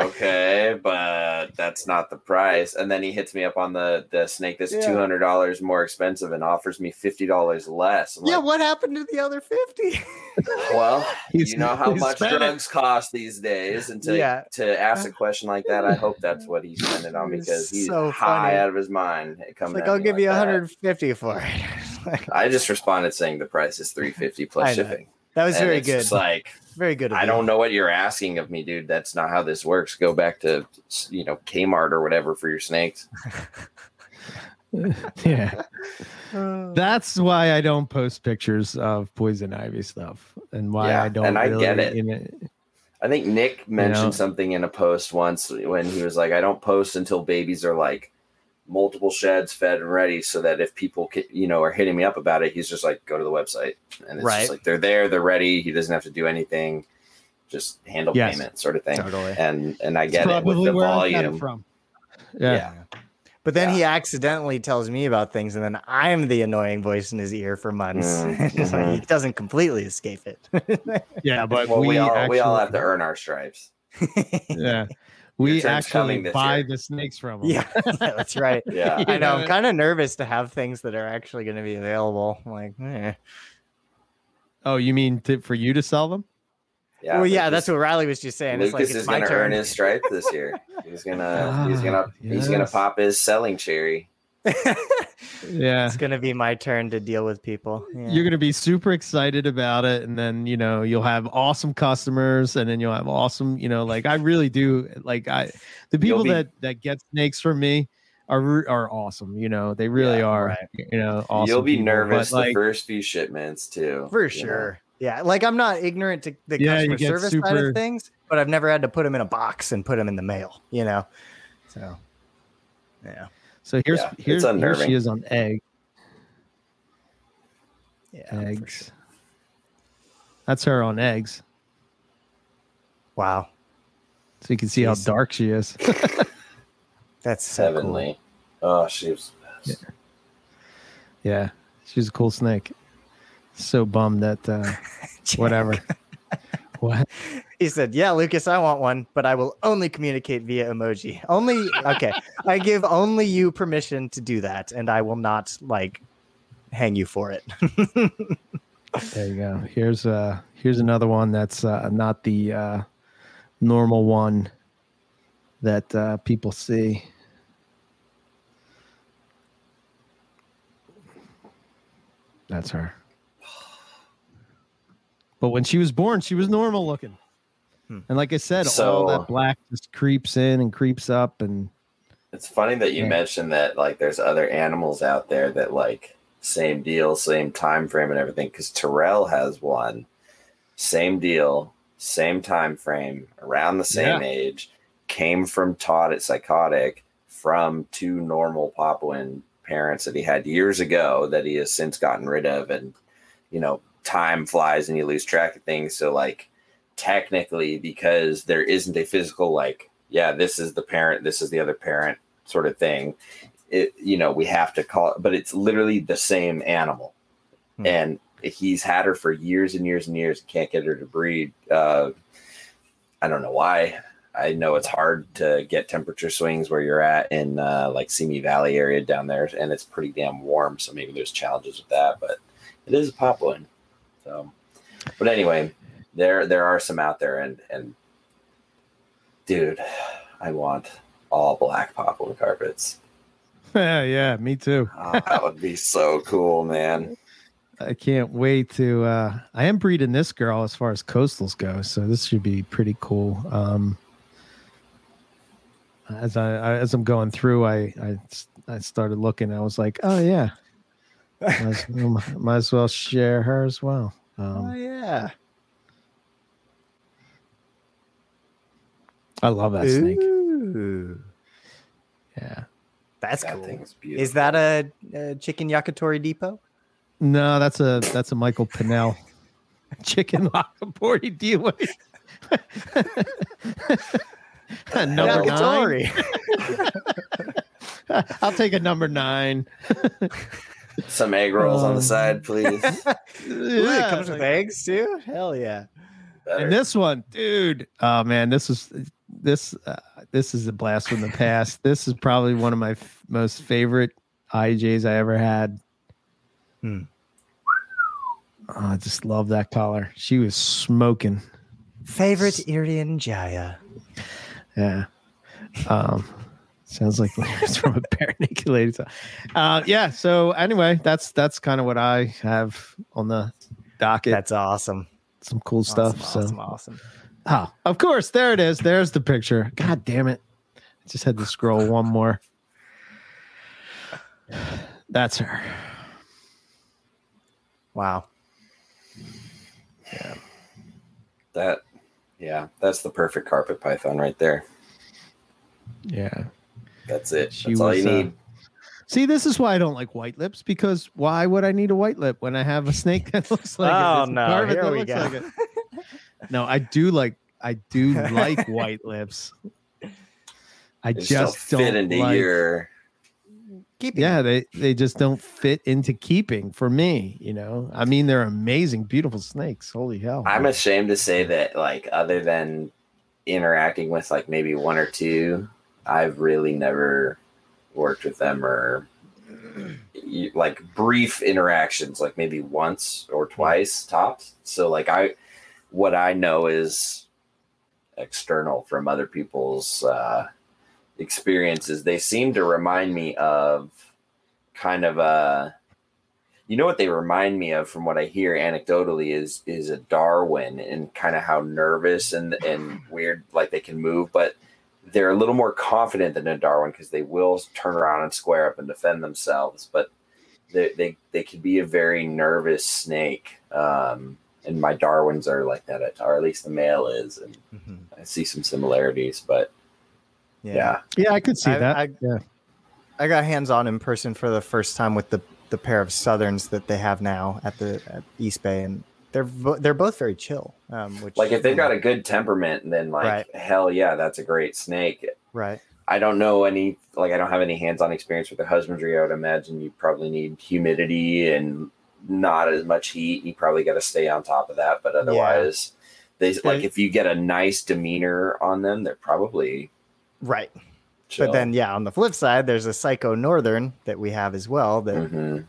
okay, but that's not the price. And then he hits me up on the the snake that's Yeah. two hundred dollars more expensive and offers me fifty dollars less. I'm yeah, like, what happened to the other 50? well, He's- you know how much spent it. drugs cost these days, and to Yeah. to ask a question like that, I hope that's what he's spent it on because he's so high funny. out of his mind. It comes like, I'll give like you that. 150 for it. I just responded saying the price is three fifty plus shipping. That was And very it's good. just like very good. Of I you. don't know what you're asking of me, dude. That's not how this works. Go back to you know Kmart or whatever for your snakes. yeah. Uh, That's why I don't post pictures of poison ivy stuff, and why Yeah, I don't. and I really, get it. You know, I think Nick mentioned know? something in a post once when he was like, "I don't post until babies are like multiple sheds fed and ready, so that if people ca- you know are hitting me up about it, he's just like, go to the website, and it's Right. just like they're there, they're ready. He doesn't have to do anything, just handle Yes. payment sort of thing. totally. And and I it's get it with the where I got it volume. from. Yeah. Yeah. But then he accidentally tells me about things, and then I'm the annoying voice in his ear for months. Mm, It's like mhm. he doesn't completely escape it. yeah, but Well, we, all actually, we all have to earn our stripes. Yeah, we actually buy year. the snakes from them. yeah, that's right. Yeah. I know. I'm kind of nervous to have things that are actually going to be available. I'm like, eh. Oh, you mean to, for you to sell them? Yeah, well, yeah, Lucas- that's what Riley was just saying. Lucas it's like is gonna turn. earn his stripe this year. He's gonna he's Ah, gonna he's gonna pop his selling cherry. Yeah. it's going to be my turn to deal with people. Yeah. You're gonna be super excited about it, and then you know you'll have awesome customers, and then you'll have awesome, you know, like I really do like I, the people be- that that get snakes from me are are awesome. You know, they really Yeah, are. right. You know, awesome. You'll be people, nervous but, like, the first few shipments too. For you know? sure. Yeah. Like I'm not ignorant to the Yeah, customer get service side of things, but I've never had to put them in a box and put them in the mail, you know? So, yeah. So here's Yeah, here's here she is on egg Yeah. eggs. sure. That's her on eggs, Wow. so you can see how dark she is. That's so cool. Oh, she was. yeah, she's a cool snake. So bummed that uh, whatever. what? He said, "Yeah, Lucas, I want one, but I will only communicate via emoji. Only okay. I give only you permission to do that, and I will not like hang you for it." There you go. Here's uh here's another one that's uh, not the uh, normal one that uh, people see. That's her. But when she was born, she was normal looking. Hmm. And like I said, all that black just creeps in and creeps up and It's funny that you Yeah. mentioned that like there's other animals out there that like same deal, same time frame and everything. Because Terrell has one, same deal, same time frame, around the same age, came from taught at psychotic from two normal Papuan parents that he had years ago that he has since gotten rid of, and you know time flies and you lose track of things. So like technically, because there isn't a physical like yeah, this is the parent, this is the other parent sort of thing. It, you know, we have to call it, but it's literally the same animal. Hmm. And he's had her for years and years and years, And can't get her to breed. Uh, I don't know why. I know it's hard to get temperature swings where you're at in uh, like Simi Valley area down there, and it's pretty damn warm. So maybe there's challenges with that, but it is a Papuan. So, but anyway, there there are some out there, and and dude, I want all black Papuan carpets. yeah, yeah, me too. Oh, that would be so cool, man. I can't wait to. Uh, I am breeding this girl as far as coastals go, so this should be pretty cool. Um, as I, I as I'm going through, I, I I started looking. I was like, oh yeah, might as, well- might as well share her as well. oh Um, yeah. I love that snake. Ooh, Yeah. that's that cool. thing's. Is that a, a chicken yakitori depot? No, that's a that's a Michael Pinnell chicken yakitori deal. number nine. I'll take a number nine. Some egg rolls on Um, the side, please? Ooh, it comes with eggs too. Hell yeah. Better. And this one, dude, oh man, this is this uh, this is a blast from the past. this is probably one of my f- most favorite IJs I ever had. Hmm. Oh, I just love that collar. She was smoking. Favorite Irian Jaya. Yeah. Um, sounds like lyrics from a bare naked lady. song. Uh, yeah. So anyway, that's that's kind of what I have on the docket. That's awesome. Some cool stuff. Awesome, so awesome, awesome. Oh, of course. There it is. There's the picture. God damn it. I just had to scroll one more. That's her. Wow. Yeah. That, yeah, that's the perfect carpet python right there. Yeah. That's it. She That's all was, you uh, need. See, this is why I don't like white lips because why would I need a white lip when I have a snake that looks like it? Oh, There's no. Here we go. like it. No, I do like I do like white lips. I They just still don't fit into like, your. Keep yeah they they just don't fit into keeping for me you know i mean they're amazing beautiful snakes holy hell I'm ashamed to say that, like, other than interacting with like maybe one or two, I've really never worked with them or like brief interactions, like maybe once or twice tops. So, like, I what I know is external from other people's uh, experiences. They seem to remind me of kind of a you know what they remind me of from what I hear anecdotally is is a Darwin and kind of how nervous and and weird like they can move, but they're a little more confident than a Darwin because they will turn around and square up and defend themselves, but they they, they can be a very nervous snake. Um, and my Darwins are like that, or at least the male is, and Mhm. I see some similarities. But yeah, yeah i could see I- that I- yeah I got hands on in person for the first time with the the pair of Southerns that they have now at the at East Bay, and they're they're both very chill. Um, which like if they've got a good temperament, then like Right. hell yeah, that's a great snake. right, I don't know any like I don't have any hands-on experience with the husbandry. I would imagine you probably need humidity and not as much heat. You probably got to stay on top of that. But otherwise, they like if you get a nice demeanor on them, they're probably right. chill. But then, yeah, on the flip side, there's a Psycho Northern that we have as well that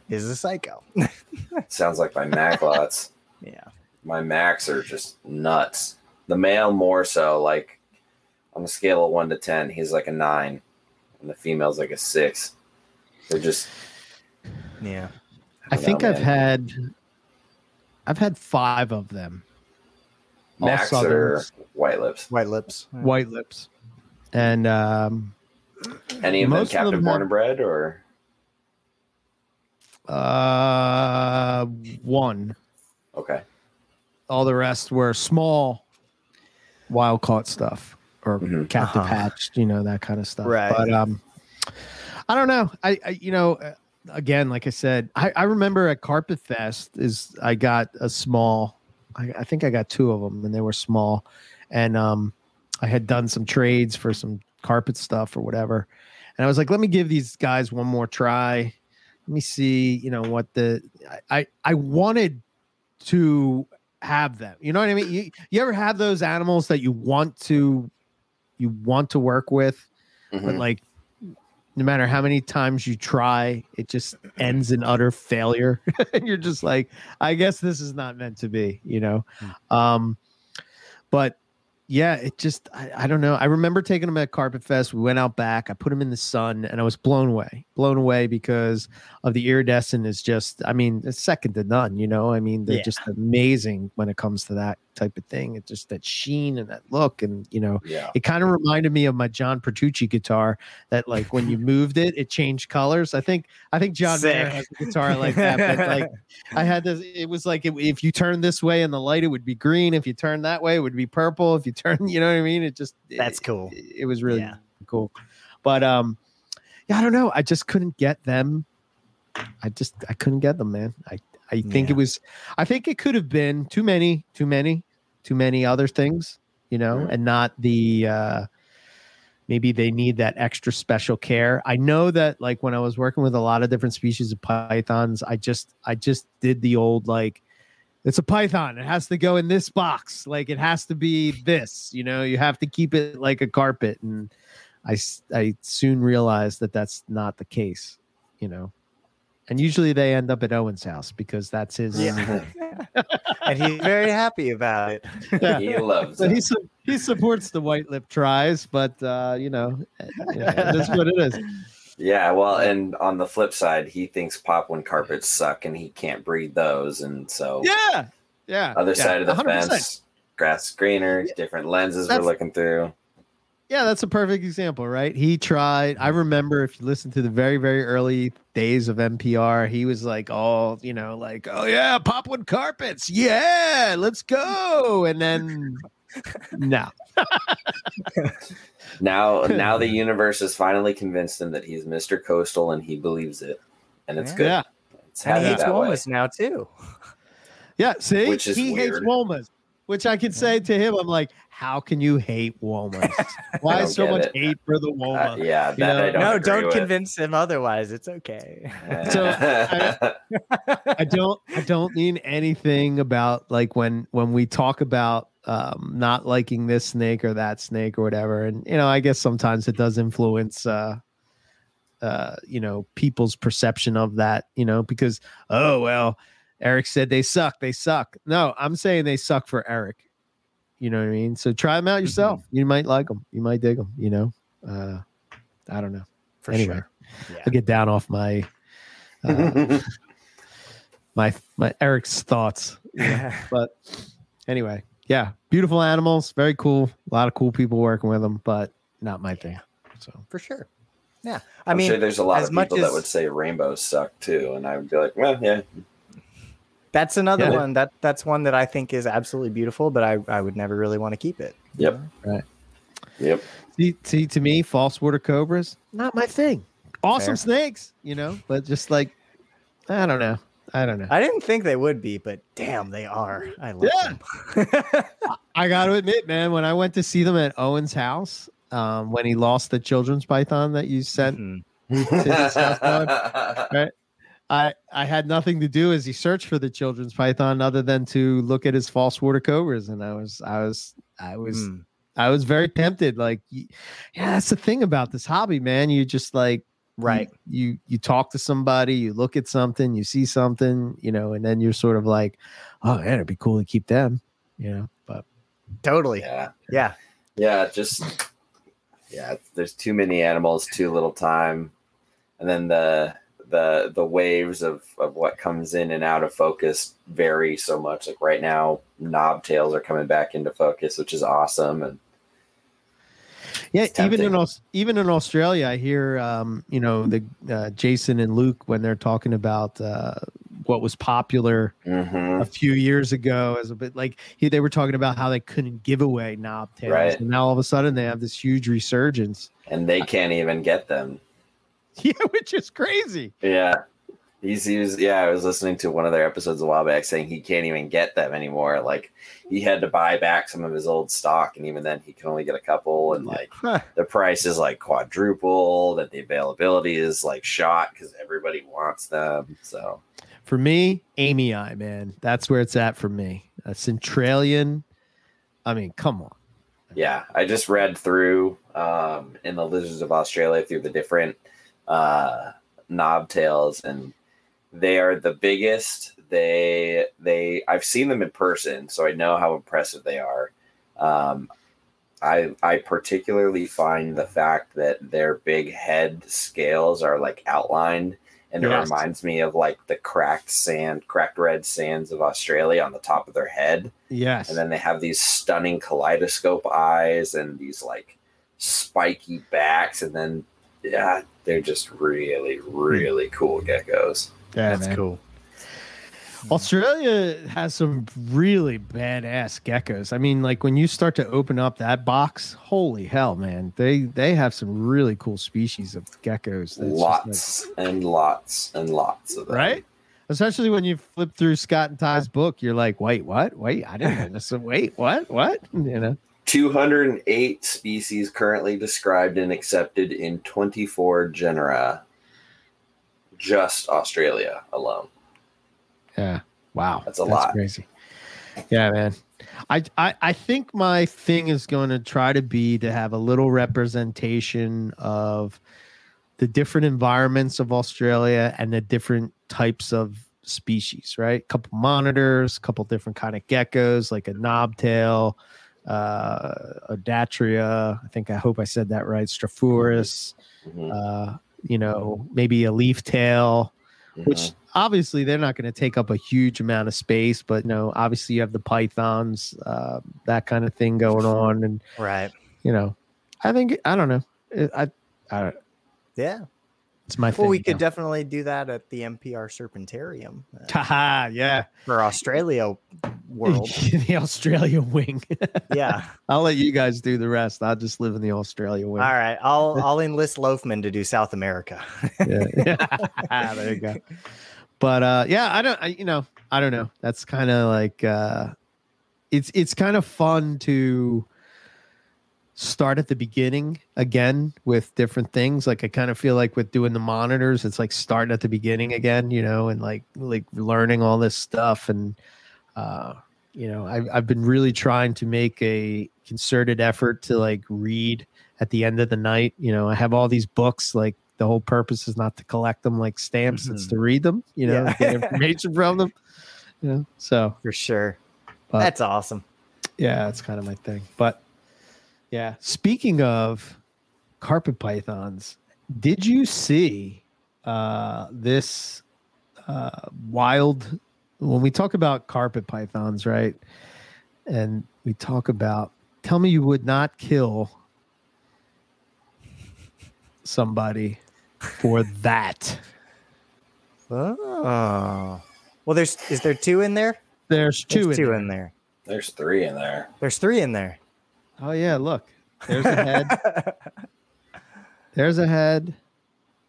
is Mhm. a Psycho. sounds like my Macklots. Yeah, My Macs are just nuts. The male more so. Like on a scale of one to ten, he's like a nine, and the female's like a six. They're just. yeah. i don't think know, i've man. had i've had five of them all Macs or white lips. White lips. white lips and um Any of Most of them them born have- and bred or uh one okay. all the rest were small wild caught stuff or Mhm. captive Uh-huh. hatched you know that kind of stuff Right. but um i don't know i, I you know uh, again like i said I, I remember at carpet fest is i got a small I, I think i got two of them and they were small and um i had done some trades for some carpet stuff or whatever and i was like let me give these guys one more try let me see you know what the i i, I wanted to have them. You know what I mean? You, you ever have those animals that you want to you want to work with, but Mhm. like no matter how many times you try, it just ends in utter failure. and you're just like, I guess this is not meant to be, you know. Um but yeah, it just I, I don't know. I remember taking them at Carpet Fest. We went out back. I put them in the sun, and I was blown away. Blown away because of the iridescent is just. I mean, it's second to none. You know, I mean, they're Yeah. just amazing when it comes to that type of thing. It's just that sheen and that look, and you know, yeah. it kind of reminded me of my John Petrucci guitar. That like when you moved it, it changed colors. I think I think John has a guitar like that. But like I had this. It was like it, if you turn this way in the light, it would be green. If you turn that way, it would be purple. If you turn, you know what I mean. It just That's it- cool. It, it was really Yeah. cool. But um, yeah, I don't know. I just couldn't get them. I just I couldn't get them, man. I I think Yeah. it was. I think it could have been too many, too many, too many other things, you know, and not the. uh maybe they need that extra special care. I know that like when I was working with a lot of different species of pythons, I just I just did the old like it's a python. It has to go in this box. Like it has to be this. You know, you have to keep it like a carpet. And i i soon realized that that's not the case. You know, and usually they end up at Owen's house because that's his. Yeah. and he's very happy about it. Yeah. he loves So it. he su- he supports the white lip tries, but uh, you know, yeah, that's what it is. Yeah, well, and on the flip side, he thinks Papuan carpets suck and he can't breed those. And so, Yeah, yeah. other yeah, side of the 100%. fence, grass greener, different lenses That's- we're looking through. Yeah, that's a perfect example, right? He tried. I remember if you listen to the very, very early days of NPR, he was like, all, you know, like, oh yeah, popwood carpets, yeah, let's go." And then, no, Now, now the universe has finally convinced him that he's Mr. Coastal and he believes it, and it's Yeah. good. yeah, It's And happy he hates that. Womas now too. yeah. See, Which is he hates weird. Womas, which I can say to him, I'm like, "How can you hate Womas? Why don't so much it. hate for the Uh, Woma?" yeah, You know, I don't no, agree don't with. convince him otherwise. It's okay. So, I don't I don't mean anything about like when when we talk about um not liking this snake or that snake or whatever and you know I guess sometimes it does influence uh uh you know people's perception of that you know because oh well Eric said they suck they suck no I'm saying they suck for Eric you know what I mean so try them out yourself you might like them you might dig them you know uh I don't know For anyway sure. Yeah. I'll get down off my uh, my my Eric's thoughts. Yeah. But anyway, yeah, beautiful animals, very cool. A lot of cool people working with them, but not my thing. So For sure. Yeah. I I'm mean, sure there's a lot of much people that would say rainbows suck too, and I would be like, well, yeah, that's another Yeah. one. That that's one that I think is absolutely beautiful, but I, I would never really want to keep it. Yep. Right. Yep. see, see, to me, false water cobras, not my thing. Awesome Fair. snakes, you know, but just like I don't know. I don't know. I didn't think they would be, but damn, they are. I love Yeah. them. I got to admit, man, when I went to see them at Owen's house, um, when he lost the children's python that you sent Mhm. I I had nothing to do as he searched for the children's python other than to look at his false water cobras, and I was I was I was Mm. I was very tempted. Like, yeah, that's the thing about this hobby, man. You just like Right. You, you you talk to somebody, you look at something, you see something, you know, and then you're sort of like, oh man, it'd be cool to keep them, you know. But Totally. yeah. Yeah. Yeah, just yeah, there's too many animals, too little time. And then the the the waves of of what comes in and out of focus vary so much. Like right now, knob tails are coming back into focus, which is awesome. And Yeah, even in even in Australia, I hear um, you know the uh, Jason and Luke when they're talking about uh, what was popular Mhm. a few years ago as a bit like he, they were talking about how they couldn't give away knob tails, Right. and now all of a sudden they have this huge resurgence. and they can't even get them. Yeah, which is crazy. Yeah. He's he was yeah, I was listening to one of their episodes a while back saying he can't even get them anymore. Like he had to buy back some of his old stock and even then he can only get a couple and like Huh. the price is like quadrupled and the availability is like shot because everybody wants them. So For me, amyae, man, that's where it's at for me. A Centralian. I mean, come on. yeah, I just read through um in the Lizards of Australia through the different uh knob tails and they are the biggest. They they I've seen them in person, so I know how impressive they are. Um I I particularly find the fact that their big head scales are like outlined and it reminds me of like the cracked sand, cracked red sands of Australia on the top of their head. Yes. And then they have these stunning kaleidoscope eyes and these like spiky backs. And then, yeah, they're just really, really hmm. cool geckos. yeah, That's man. cool. Hmm. Australia has some really badass geckos. I mean, like when you start to open up that box, holy hell, man! They they have some really cool species of geckos. that's just lots and lots and lots of like- them. right? Especially when you flip through Scott and Ty's book, you're like, wait, what? Wait, I didn't know this. Wait, what? What? You know? 208 species currently described and accepted in 24 genera. Just Australia alone. Yeah. Wow, That's a lot. Crazy. Yeah, man. I, I I think my thing is going to try to be to have a little representation of the different environments of Australia and the different types of species. Right, a couple monitors, a couple different kind of geckos, like a knobtail, uh, a. I think I hope I said that right. Strophurus. Mhm, Uh, you know, maybe a leaf tail which mhm. obviously they're not going to take up a huge amount of space but you know obviously you have the pythons uh, that kind of thing going on and Right. you know i think i don't know It- i i Yeah. It's my Well, thing we could know. definitely do that at the NPR Serpentarium uh, Haha, yeah for Australia world. the australia wing yeah. i'll let you guys do the rest i'll just live in the australia wing All right. I'll I'll enlist Loafman to do South America. yeah. there you go. But uh yeah, I don't I, you know, I don't know. That's kind of like uh it's it's kind of fun to start at the beginning again with different things. Like I kind of feel like with doing the monitors, it's like starting at the beginning again, you know, and like like learning all this stuff and uh you know, I've I've been really trying to make a concerted effort to like read at the end of the night. You know, I have all these books. Like the whole purpose is not to collect them like stamps; it's to read them. You know, Yeah. get information from them. You know, so For sure. But- That's awesome. yeah, that's kind of my thing. But yeah, speaking of carpet pythons, did you see uh, this uh, wild? When we talk about carpet pythons, right? And we talk about, tell me you would not kill somebody for that. Oh. Well, there's is there two in there? There's There's two. in two there. in there. There's three in there. There's three in there. Oh yeah, look. There's a head. There's a head.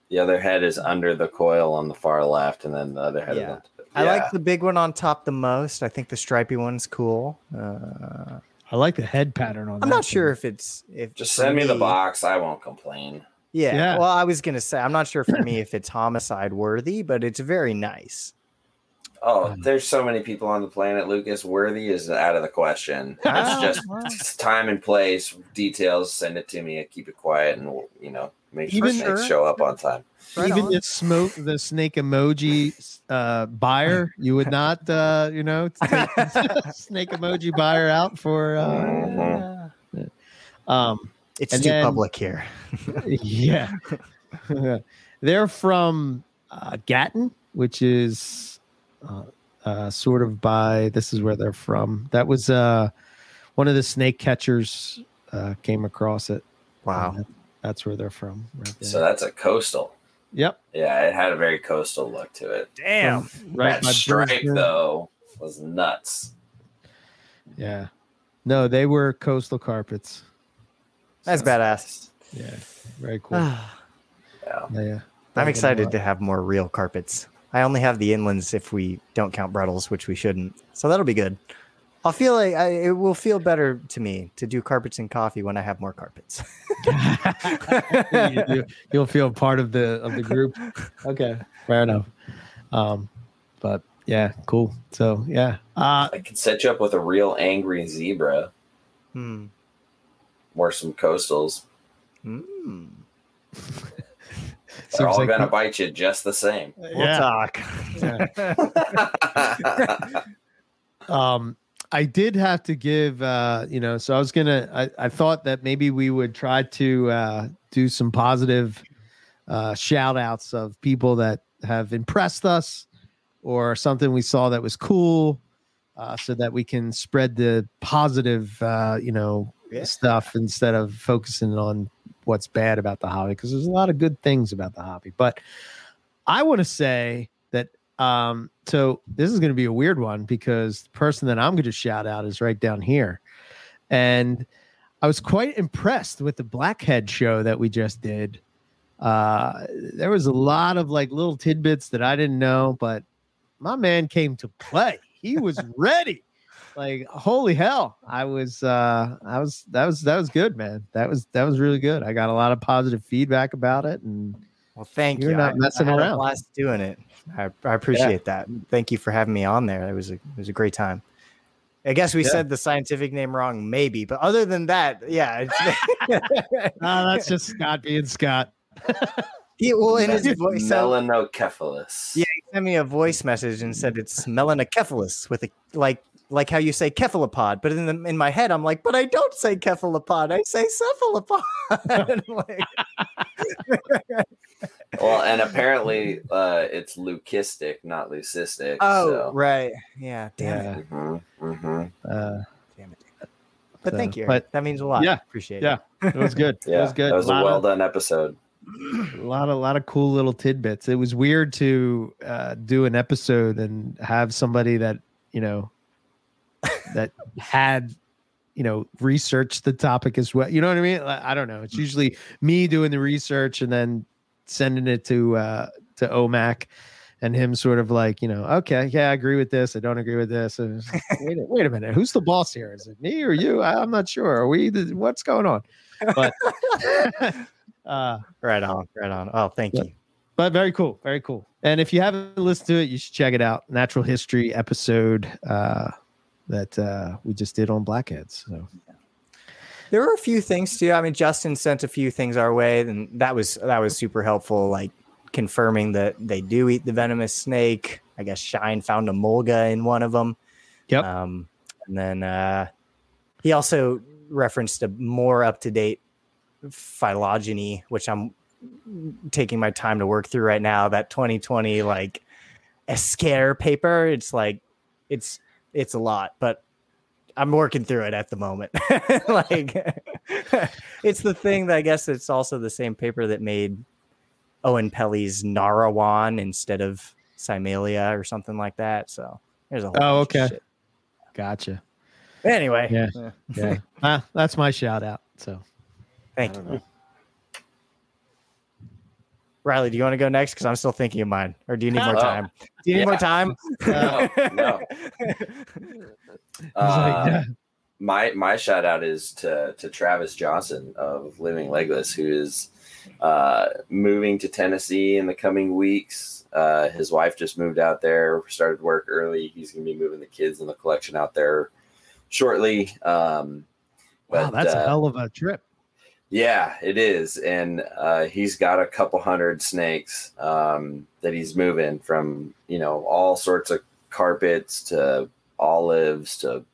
The other head is under the coil on the far left, and then the other head Yeah. is. On I like the big one on top the most. I think the stripy one's cool. Uh, I like the head pattern on. I'm that not thing. sure if it's if Just send me the box. I won't complain. Yeah. Yeah. Well, I was gonna say I'm not sure for me if it's homicide worthy, but it's very nice. Oh, Um, there's so many people on the planet. Lucas Worthy is out of the question. It's just it's time and place, details. Send it to me. and keep it quiet, and we'll, you know, make sure Even- snakes show up on time. Right Even on. the smoke, the snake emoji uh, buyer, you would not, uh, you know, take snake emoji buyer out for. Uh, Mhm. um, It's too then- public here. yeah, they're from uh, Gatton, which is uh, uh, sort of by. This is where they're from. That was uh, one of the snake catchers uh, came across it. Wow. That- that's where they're from. Right there. So that's a coastal. yep. Yeah, it had a very coastal look to it. Damn. Right. that stripe Brisbane. though was nuts. Yeah. No, they were coastal carpets. That's badass. Yeah. Very cool. I'm Yeah. I'm excited to have more real carpets. I only have the inlands if we don't count Bredlis, which we shouldn't. So that'll be good. I'll feel like I, it will feel better to me to do carpets and coffee when I have more carpets. you, will feel part of the of the group. Okay, fair enough. Um, but yeah, cool. So yeah, uh, I can set you up with a real angry zebra Hmm. or some coastals. Mm. They're seems all like gonna bite you just the same. We'll yeah. talk. Yeah. Um, I did have to give, uh, you know, so I was gonna, I, I thought that maybe we would try to uh, do some positive uh, shout outs of people that have impressed us or something we saw that was cool, uh, so that we can spread the positive, uh, you know, Yeah. stuff instead of focusing on what's bad about the hobby because there's a lot of good things about the hobby. But I want to say that um, so this is going to be a weird one because the person that I'm going to shout out is right down here. And I was quite impressed with the Blackhead show that we just did. Uh, there was a lot of like little tidbits that I didn't know, but my man came to play. He was ready. Like holy hell. I was uh I was that was that was good, man. That was that was really good. I got a lot of positive feedback about it and Well, thank You're you. not I- messing I had around. A blast doing it. I, I appreciate that. Thank you for having me on there. It was a it was a great time. I guess we Yeah. said the scientific name wrong, maybe, but other than that, yeah. No, that's just Scott being Scott. he, well, in his voice, so, Melanocephalus. Yeah. he sent me a voice message and said it's melanocephalus with a like like how you say cephalopod, but in the, in my head I'm like, but I don't say cephalopod, I say cephalopod. Like- Well, and apparently uh, it's leukistic, not leucistic. oh, so. right, yeah, damn Yeah. it, Mhm, mhm. Uh, damn it. But So, thank you. but- that means a lot. Yeah, appreciate yeah. it. Yeah, it was good. Yeah, it was good. That was a lot well of, done episode. a lot of, lot of cool little tidbits. It was weird to uh, do an episode and have somebody that you know that had you know researched the topic as well. You know what I mean? I don't know. It's usually me doing the research and then sending it to uh, to OMAC. And him sort of like, you know, okay, yeah, I agree with this. I don't agree with this. And like, wait, a, wait a minute, who's the boss here? Is it me or you? I, I'm not sure. Are we? The, what's going on? But uh, Right on, right on. Oh, thank Yeah. you. but very cool, very cool. And if you haven't listened to it, you should check it out. Natural history episode uh, that uh, we just did on blackheads. So There were a few things too. I mean, Justin sent a few things our way, and that was that was super helpful. Like confirming that they do eat the venomous snake. I guess Shine found a mulga in one of them. Yep. Um, and then uh, he also referenced a more up to date phylogeny, which I'm taking my time to work through right now. That 2020 like Esquerré paper. It's like it's it's a lot, but I'm working through it at the moment. like it's the thing that I guess it's also the same paper that made Oenpelli's Narawan instead of Simalia or something like that. So there's a whole Oh, okay. shit. gotcha. Anyway, Yeah. uh, Yeah, ah, that's my shout out. So thank you. Riley, do you want to go next? Because I'm still thinking of mine. Or do you need more Oh, time? Do you need more time? No, no. I like, Uh, yeah. my my shout out is to to Travis Johnson of Living Legless, who is uh, moving to Tennessee in the coming weeks. Uh, his wife just moved out there, started work early. He's going to be moving the kids and the collection out there shortly. Um, wow, but, that's a uh, hell of a trip. Yeah, it is, and uh, he's got a couple hundred snakes um, that he's moving from. You know, all sorts of carpets to olives to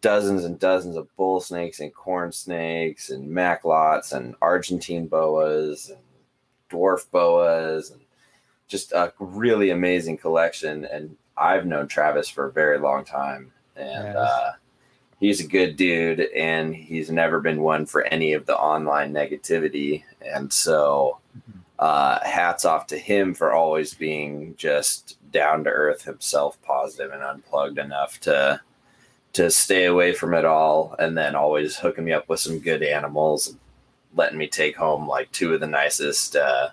dozens and dozens of bull snakes and corn snakes and Macklots and Argentine boas and dwarf boas and just a really amazing collection. And I've known Travis for a very long time, and Yes. uh, he's a good dude, and he's never been one for any of the online negativity. And so, uh, hats off to him for always being just down to earth himself, positive and unplugged enough to to stay away from it all, and then always hooking me up with some good animals, and letting me take home like two of the nicest. Uh,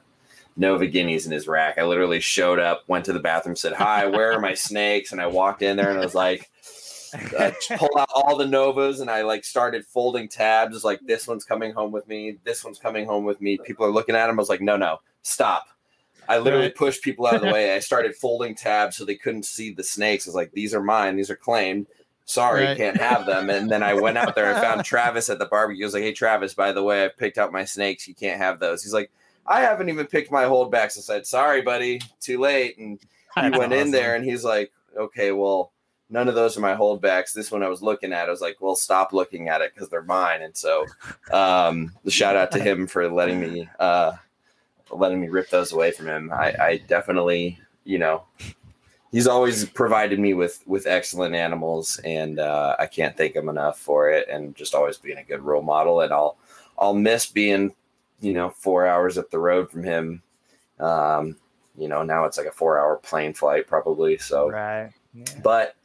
Nova Guineas in his rack. I literally showed up, went to the bathroom, said, Hi, where are my snakes? And I walked in there and I was like, I pulled out all the Novas and I like started folding tabs. Like, this one's coming home with me. This one's coming home with me. People are looking at him. I was like, No, no, stop. I literally Right. pushed people out of the way. I started folding tabs so they couldn't see the snakes. I was like, These are mine. These are claimed. Sorry, Right. can't have them. And then I went out there. I found Travis at the barbecue. I was like, Hey, Travis, by the way, I picked out my snakes. You can't have those. He's like, I haven't even picked my holdbacks. I said, Sorry, buddy, too late. And he went in there and he's like, okay, well, none of those are my holdbacks. This one I was looking at, I was like, well, stop looking at it because they're mine. And so, um, the shout out to him for letting me, uh, letting me rip those away from him. I, I definitely, you know, he's always provided me with with excellent animals, and uh, I can't thank him enough for it. And just always being a good role model. And I'll I'll miss being, you know, four hours up the road from him. Um, you know, now it's like a four hour plane flight probably. So, Right. Yeah. but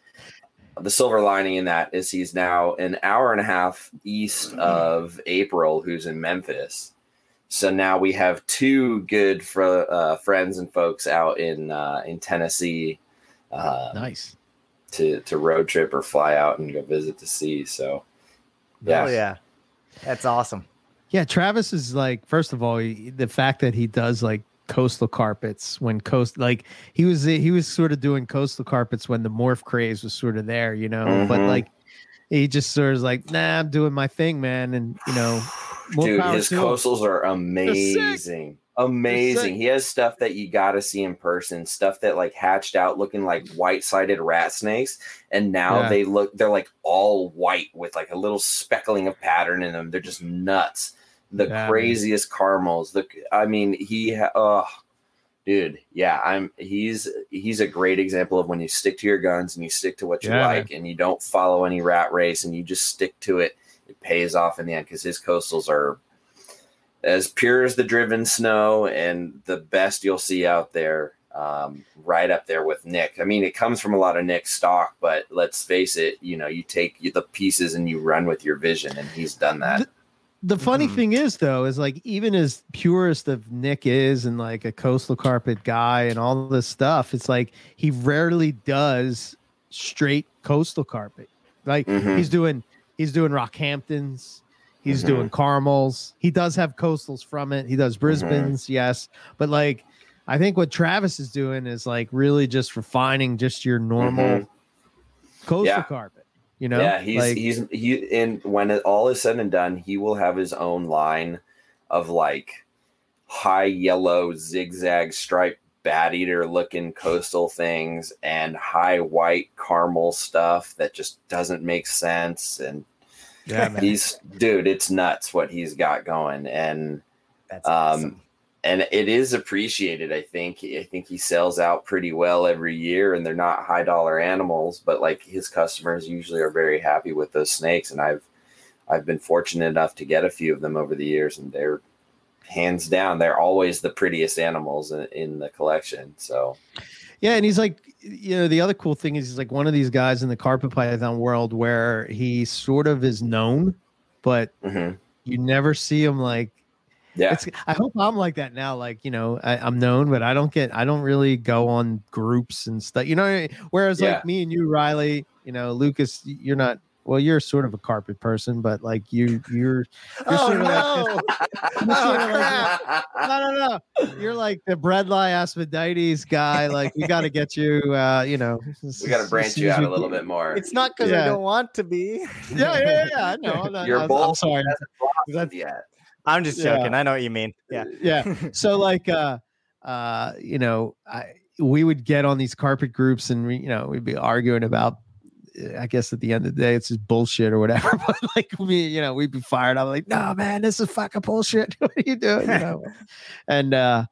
the silver lining in that is he's now an hour and a half east of April, who's in Memphis. So now we have two good fr- uh, friends and folks out in uh, in Tennessee uh, Nice. to to road trip or fly out and go visit to see. So Yeah. yeah, yeah. That's awesome. Yeah, Travis is like, first of all, he, the fact that he does like coastal carpets when coast like he was he was sort of doing coastal carpets when the morph craze was sort of there, you know. But Mhm. like he just sort of like, nah, I'm doing my thing, man, and you know, Dude, his to him. coastals are amazing. Amazing. He has stuff that you gotta see in person, stuff that like hatched out looking like white-sided rat snakes, and now Yeah. they look they're like all white with like a little speckling of pattern in them. They're just nuts. The Yeah, man. craziest caramels. The I mean, he oh dude, yeah, I'm he's he's a great example of when you stick to your guns and you stick to what you Yeah, man. like and you don't follow any rat race and you just stick to it it pays off in the end because his coastals are as pure as the driven snow and the best you'll see out there um, right up there with nick i mean it comes from a lot of nick's stock but let's face it you know you take the pieces and you run with your vision and he's done that the funny Mhm. thing is though is like even as purest of nick is and like a coastal carpet guy and all this stuff it's like he rarely does straight coastal carpet like Mhm. he's doing he's doing rockhamptons he's Mhm. doing caramels he does have coastals from it he does brisbane's yes but like i think what travis is doing is like really just refining just your normal coastal Yeah. carpet you know yeah he's like, he's he and when it all is said and done he will have his own line of like high yellow zigzag stripe bat eater looking coastal things and high white caramel stuff that just doesn't make sense and yeah man. he's dude it's nuts what he's got going and That's Um, awesome. And it is appreciated i think i think he sells out pretty well every year and they're not high dollar animals but like his customers usually are very happy with those snakes and i've i've been fortunate enough to get a few of them over the years and they're hands down they're always the prettiest animals in, in the collection so Yeah, and he's like, you know, the other cool thing is he's like one of these guys in the carpet python world where he sort of is known, but mhm. you never see him like. Yeah It's. I hope I'm like that now. Like, you know, I, I'm known, but I don't get. I don't really go on groups and stuff. You know, whereas Yeah. like me and you, Riley, you know, Lucas, you're not. Well, you're sort of a carpet person, but like you, you're. You're Oh sort of like no! You're sort of like no, no, no. You're like the Bredli Aspidites guy. Like, we got to get you. uh, You know, we got to branch you out a little bit more It's not because I don't want to be. yeah, yeah, yeah. I know. I'm, not, Your I'm, bull I'm sorry. That's- yeah I'm just Yeah. joking. I know what you mean. Yeah. Yeah. So like, uh, uh, you know, I we would get on these carpet groups and we, you know, we'd be arguing about. uh, I guess at the end of the day, it's just bullshit or whatever. But like we, you know, we'd be fired. I'm like, no, man, this is fucking bullshit. what are you doing? You know? and uh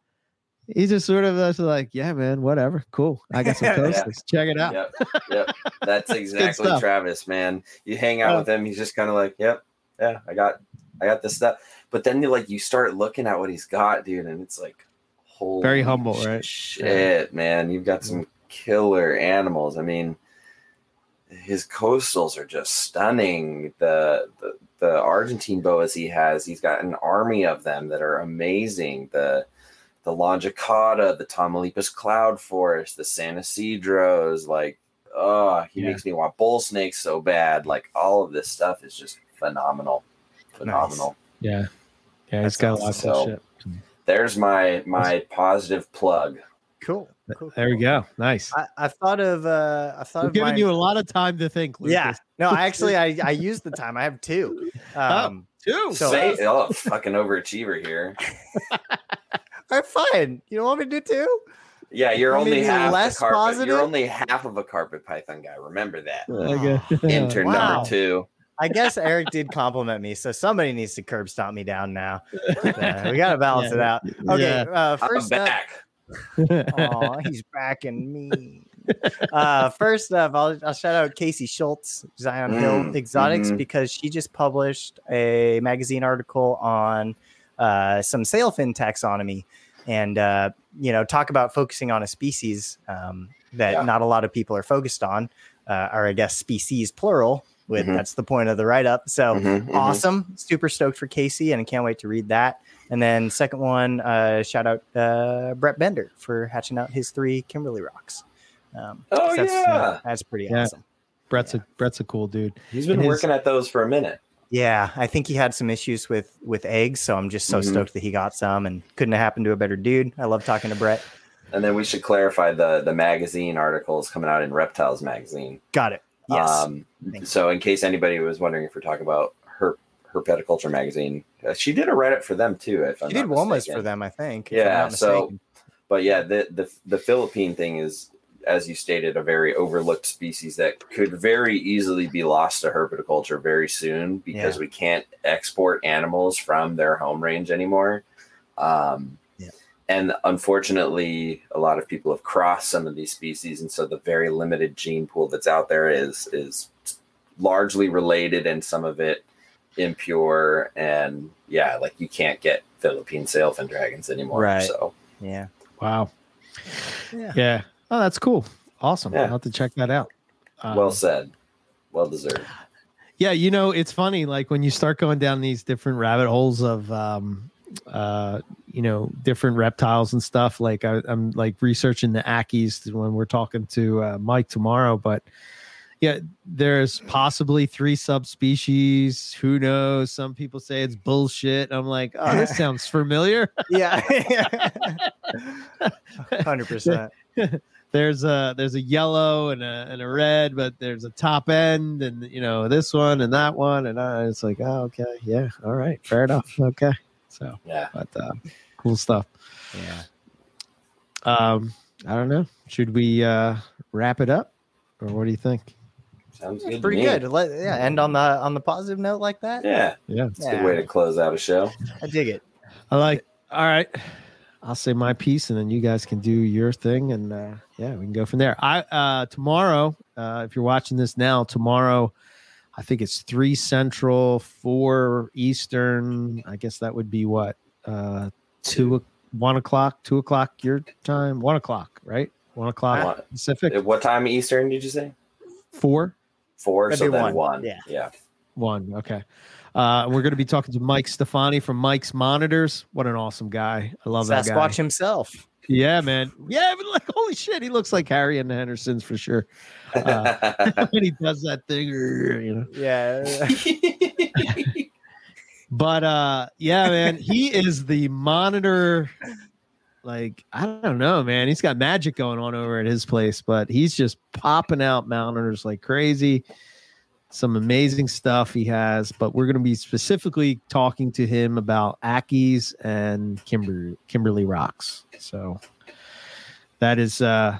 he just sort of was like, yeah, man, whatever, cool. I got some Yeah. coasters. Check it out. Yep, yep. That's exactly. Travis, man. You hang out Uh, with him, he's just kind of like, "Yep, yeah, I got, I got this stuff." But then you like you start looking at what he's got, dude, and it's like, holy Very humble, right? Shit, man, you've got some killer animals. I mean, his coastals are just stunning. The the the Argentine boas he has, he's got an army of them that are amazing. The the Longicauda, the Tamaulipas Cloud Forest, the San Isidros, like oh, he Yeah. makes me want bull snakes so bad. Like all of this stuff is just phenomenal. Phenomenal. Yeah. Yeah, That's he's got lots awesome. of shit. There's my my positive plug. Cool. cool There we go. Nice. I, I've thought of uh I've thought We're of giving my- you a lot of time to think. Lucas. yeah no I actually I I used the time I have two um two. So- Say, oh, fucking overachiever here. all right fine you don't want me to do two Yeah, you're only to be half less carpet. positive? You're only half of a carpet python guy. Remember that. Okay. Intern Wow. number two. I guess Eric did compliment me so somebody needs to curb stomp me down now Uh, we gotta balance it out okay Yeah. uh I'm first up back. Oh, he's backing me. Uh, first up, I'll, I'll shout out Casey Schultz, Zion Hill Mm, Exotics, mhm. because she just published a magazine article on uh, some sailfin taxonomy and, uh, you know, talk about focusing on a species um, that Yeah. not a lot of people are focused on, uh, or I guess species plural. With Mhm. that's the point of the write up. So Mhm, mhm. awesome super stoked for casey and i can't wait to read that and then second one uh shout out uh brett bender for hatching out his three kimberley rocks um Oh, so that's, uh, yeah. that's pretty Yeah. awesome Brett's a Brett's a cool dude. He's been And his- working at those for a minute. Yeah, I think he had some issues with with eggs, so I'm just so Mhm. stoked that he got some, and couldn't have happened to a better dude. I love talking to Brett. And then we should clarify the the magazine articles coming out in Reptiles magazine. Got it. Yes. Um, so in case anybody was wondering if we're talking about her herpetoculture magazine, uh, she did a write up for them too. If I'm did Womas for them, I think. Yeah. So, but yeah, the the the Philippine thing is, as you stated, a very overlooked species that could very easily be lost to herpetoculture very soon because Yeah. we can't export animals from their home range anymore. Um. And unfortunately, a lot of people have crossed some of these species, and so the very limited gene pool that's out there is is largely related, and some of it impure. And yeah, like you can't get Philippine sailfin dragons anymore. Right. So yeah. Wow. Yeah. Yeah. Oh, that's cool. Awesome. Yeah. I'll have to check that out. Um, well said, well deserved. Yeah, you know, it's funny. Like when you start going down these different rabbit holes of, um, uh, you know, different reptiles and stuff. Like I, I'm like researching the Ackies when we're talking to uh, Mike tomorrow. But yeah, there's possibly three subspecies. Who knows? Some people say it's bullshit. I'm like, oh, this sounds familiar. Yeah. Hundred percent. there's a there's a yellow and a and a red, but there's a top end and you know this one and that one and I, it's like oh okay yeah all right fair enough okay so Yeah, but uh, cool stuff. Yeah. Um, I don't know. Should we uh, wrap it up or what do you think? sounds good. to Pretty me. good. Let, yeah. End on the on the positive note like that. Yeah, Yeah, it's a good way to close out a show. I dig it. I like. All right, I'll say my piece and then you guys can do your thing and uh, yeah, we can go from there. I uh, tomorrow, uh, if you're watching this now, tomorrow. I think it's three central, four eastern. I guess that would be what uh, two, one o'clock, two o'clock your time, one o'clock, right? One o'clock Pacific. What time Eastern did you say? Four, Four. That'd so then one. one. Yeah. yeah. one. Okay. Uh, we're going to be talking to Mike Stefani from Mike's Monitors. What an awesome guy! I love that guy. Sasquatch himself. Yeah, man. Yeah, but like, holy shit, he looks like Harry and the Hendersons for sure. Uh, when he does that thing, you know. Yeah. But uh, yeah, man, he is the monitor. Like, I don't know, man. He's got magic going on over at his place, but he's just popping out monitors like crazy. Some amazing stuff he has, but we're going to be specifically talking to him about Ackies and Kimber Kimberley Rocks. So that is uh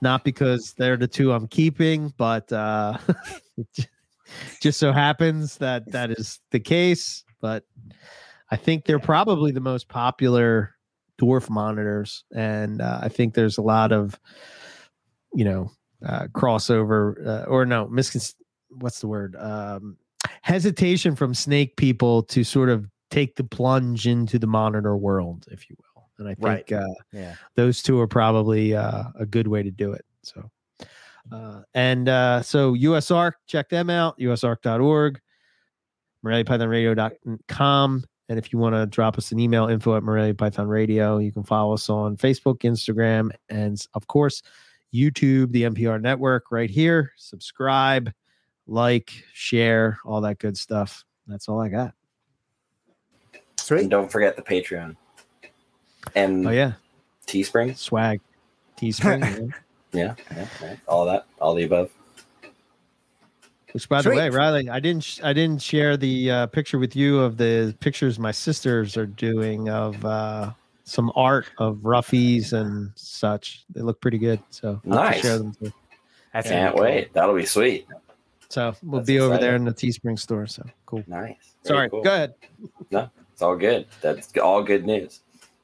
not because they're the two I'm keeping, but uh just so happens that that is the case. But I think they're probably the most popular dwarf monitors, and uh, I think there's a lot of, you know, uh, crossover uh, or no, miscon- what's the word? Um, hesitation from snake people to sort of take the plunge into the monitor world, if you will. And I Right. think uh, Yeah. those two are probably uh, a good way to do it. So, uh, and uh, so USARC, check them out, usarc.org, MoreliaPythonRadio.com. And if you want to drop us an email, info at Morelia Python Radio, you can follow us on Facebook, Instagram, and of course, YouTube, the NPR network right here. Subscribe, like, share, all that good stuff. That's all I got. and don't forget the Patreon and Oh, yeah. Teespring. Swag. Teespring. yeah. Yeah, yeah, yeah, all that, all the above. Which, by Sweet. the way, Riley, I didn't sh- I didn't share the uh, picture with you of the pictures my sisters are doing of uh, some art of roughies and such. They look pretty good, so I'll to Nice. share them too. That's Can't cool. wait. That'll be sweet. So we'll That's be over there in the Teespring store. So cool. Nice. Very Sorry, cool. go ahead. No, it's all good. That's all good news.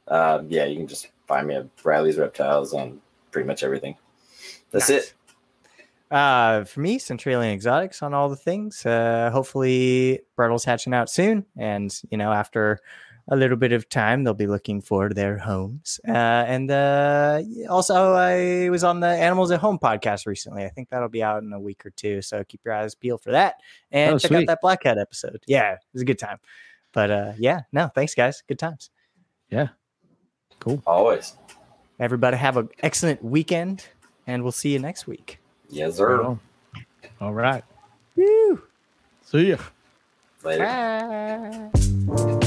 Um, yeah, you can just find me at Riley's Reptiles on pretty much everything. That's Nice. it. Uh, for me, Centralian Exotics on all the things. Uh, hopefully, Bredli's hatching out soon, and you know, after a little bit of time, they'll be looking for their homes. Uh, and uh, also, I was on the Animals at Home podcast recently. I think that'll be out in a week or two, so keep your eyes peeled for that. And Oh, check sweet. out that Blackhead episode. Yeah, it was a good time. But uh, yeah, no, thanks, guys. Good times. Yeah. Cool. Always. Everybody have an excellent weekend, and we'll see you next week. Yes, sir. All right. Woo! See ya. Later. Bye.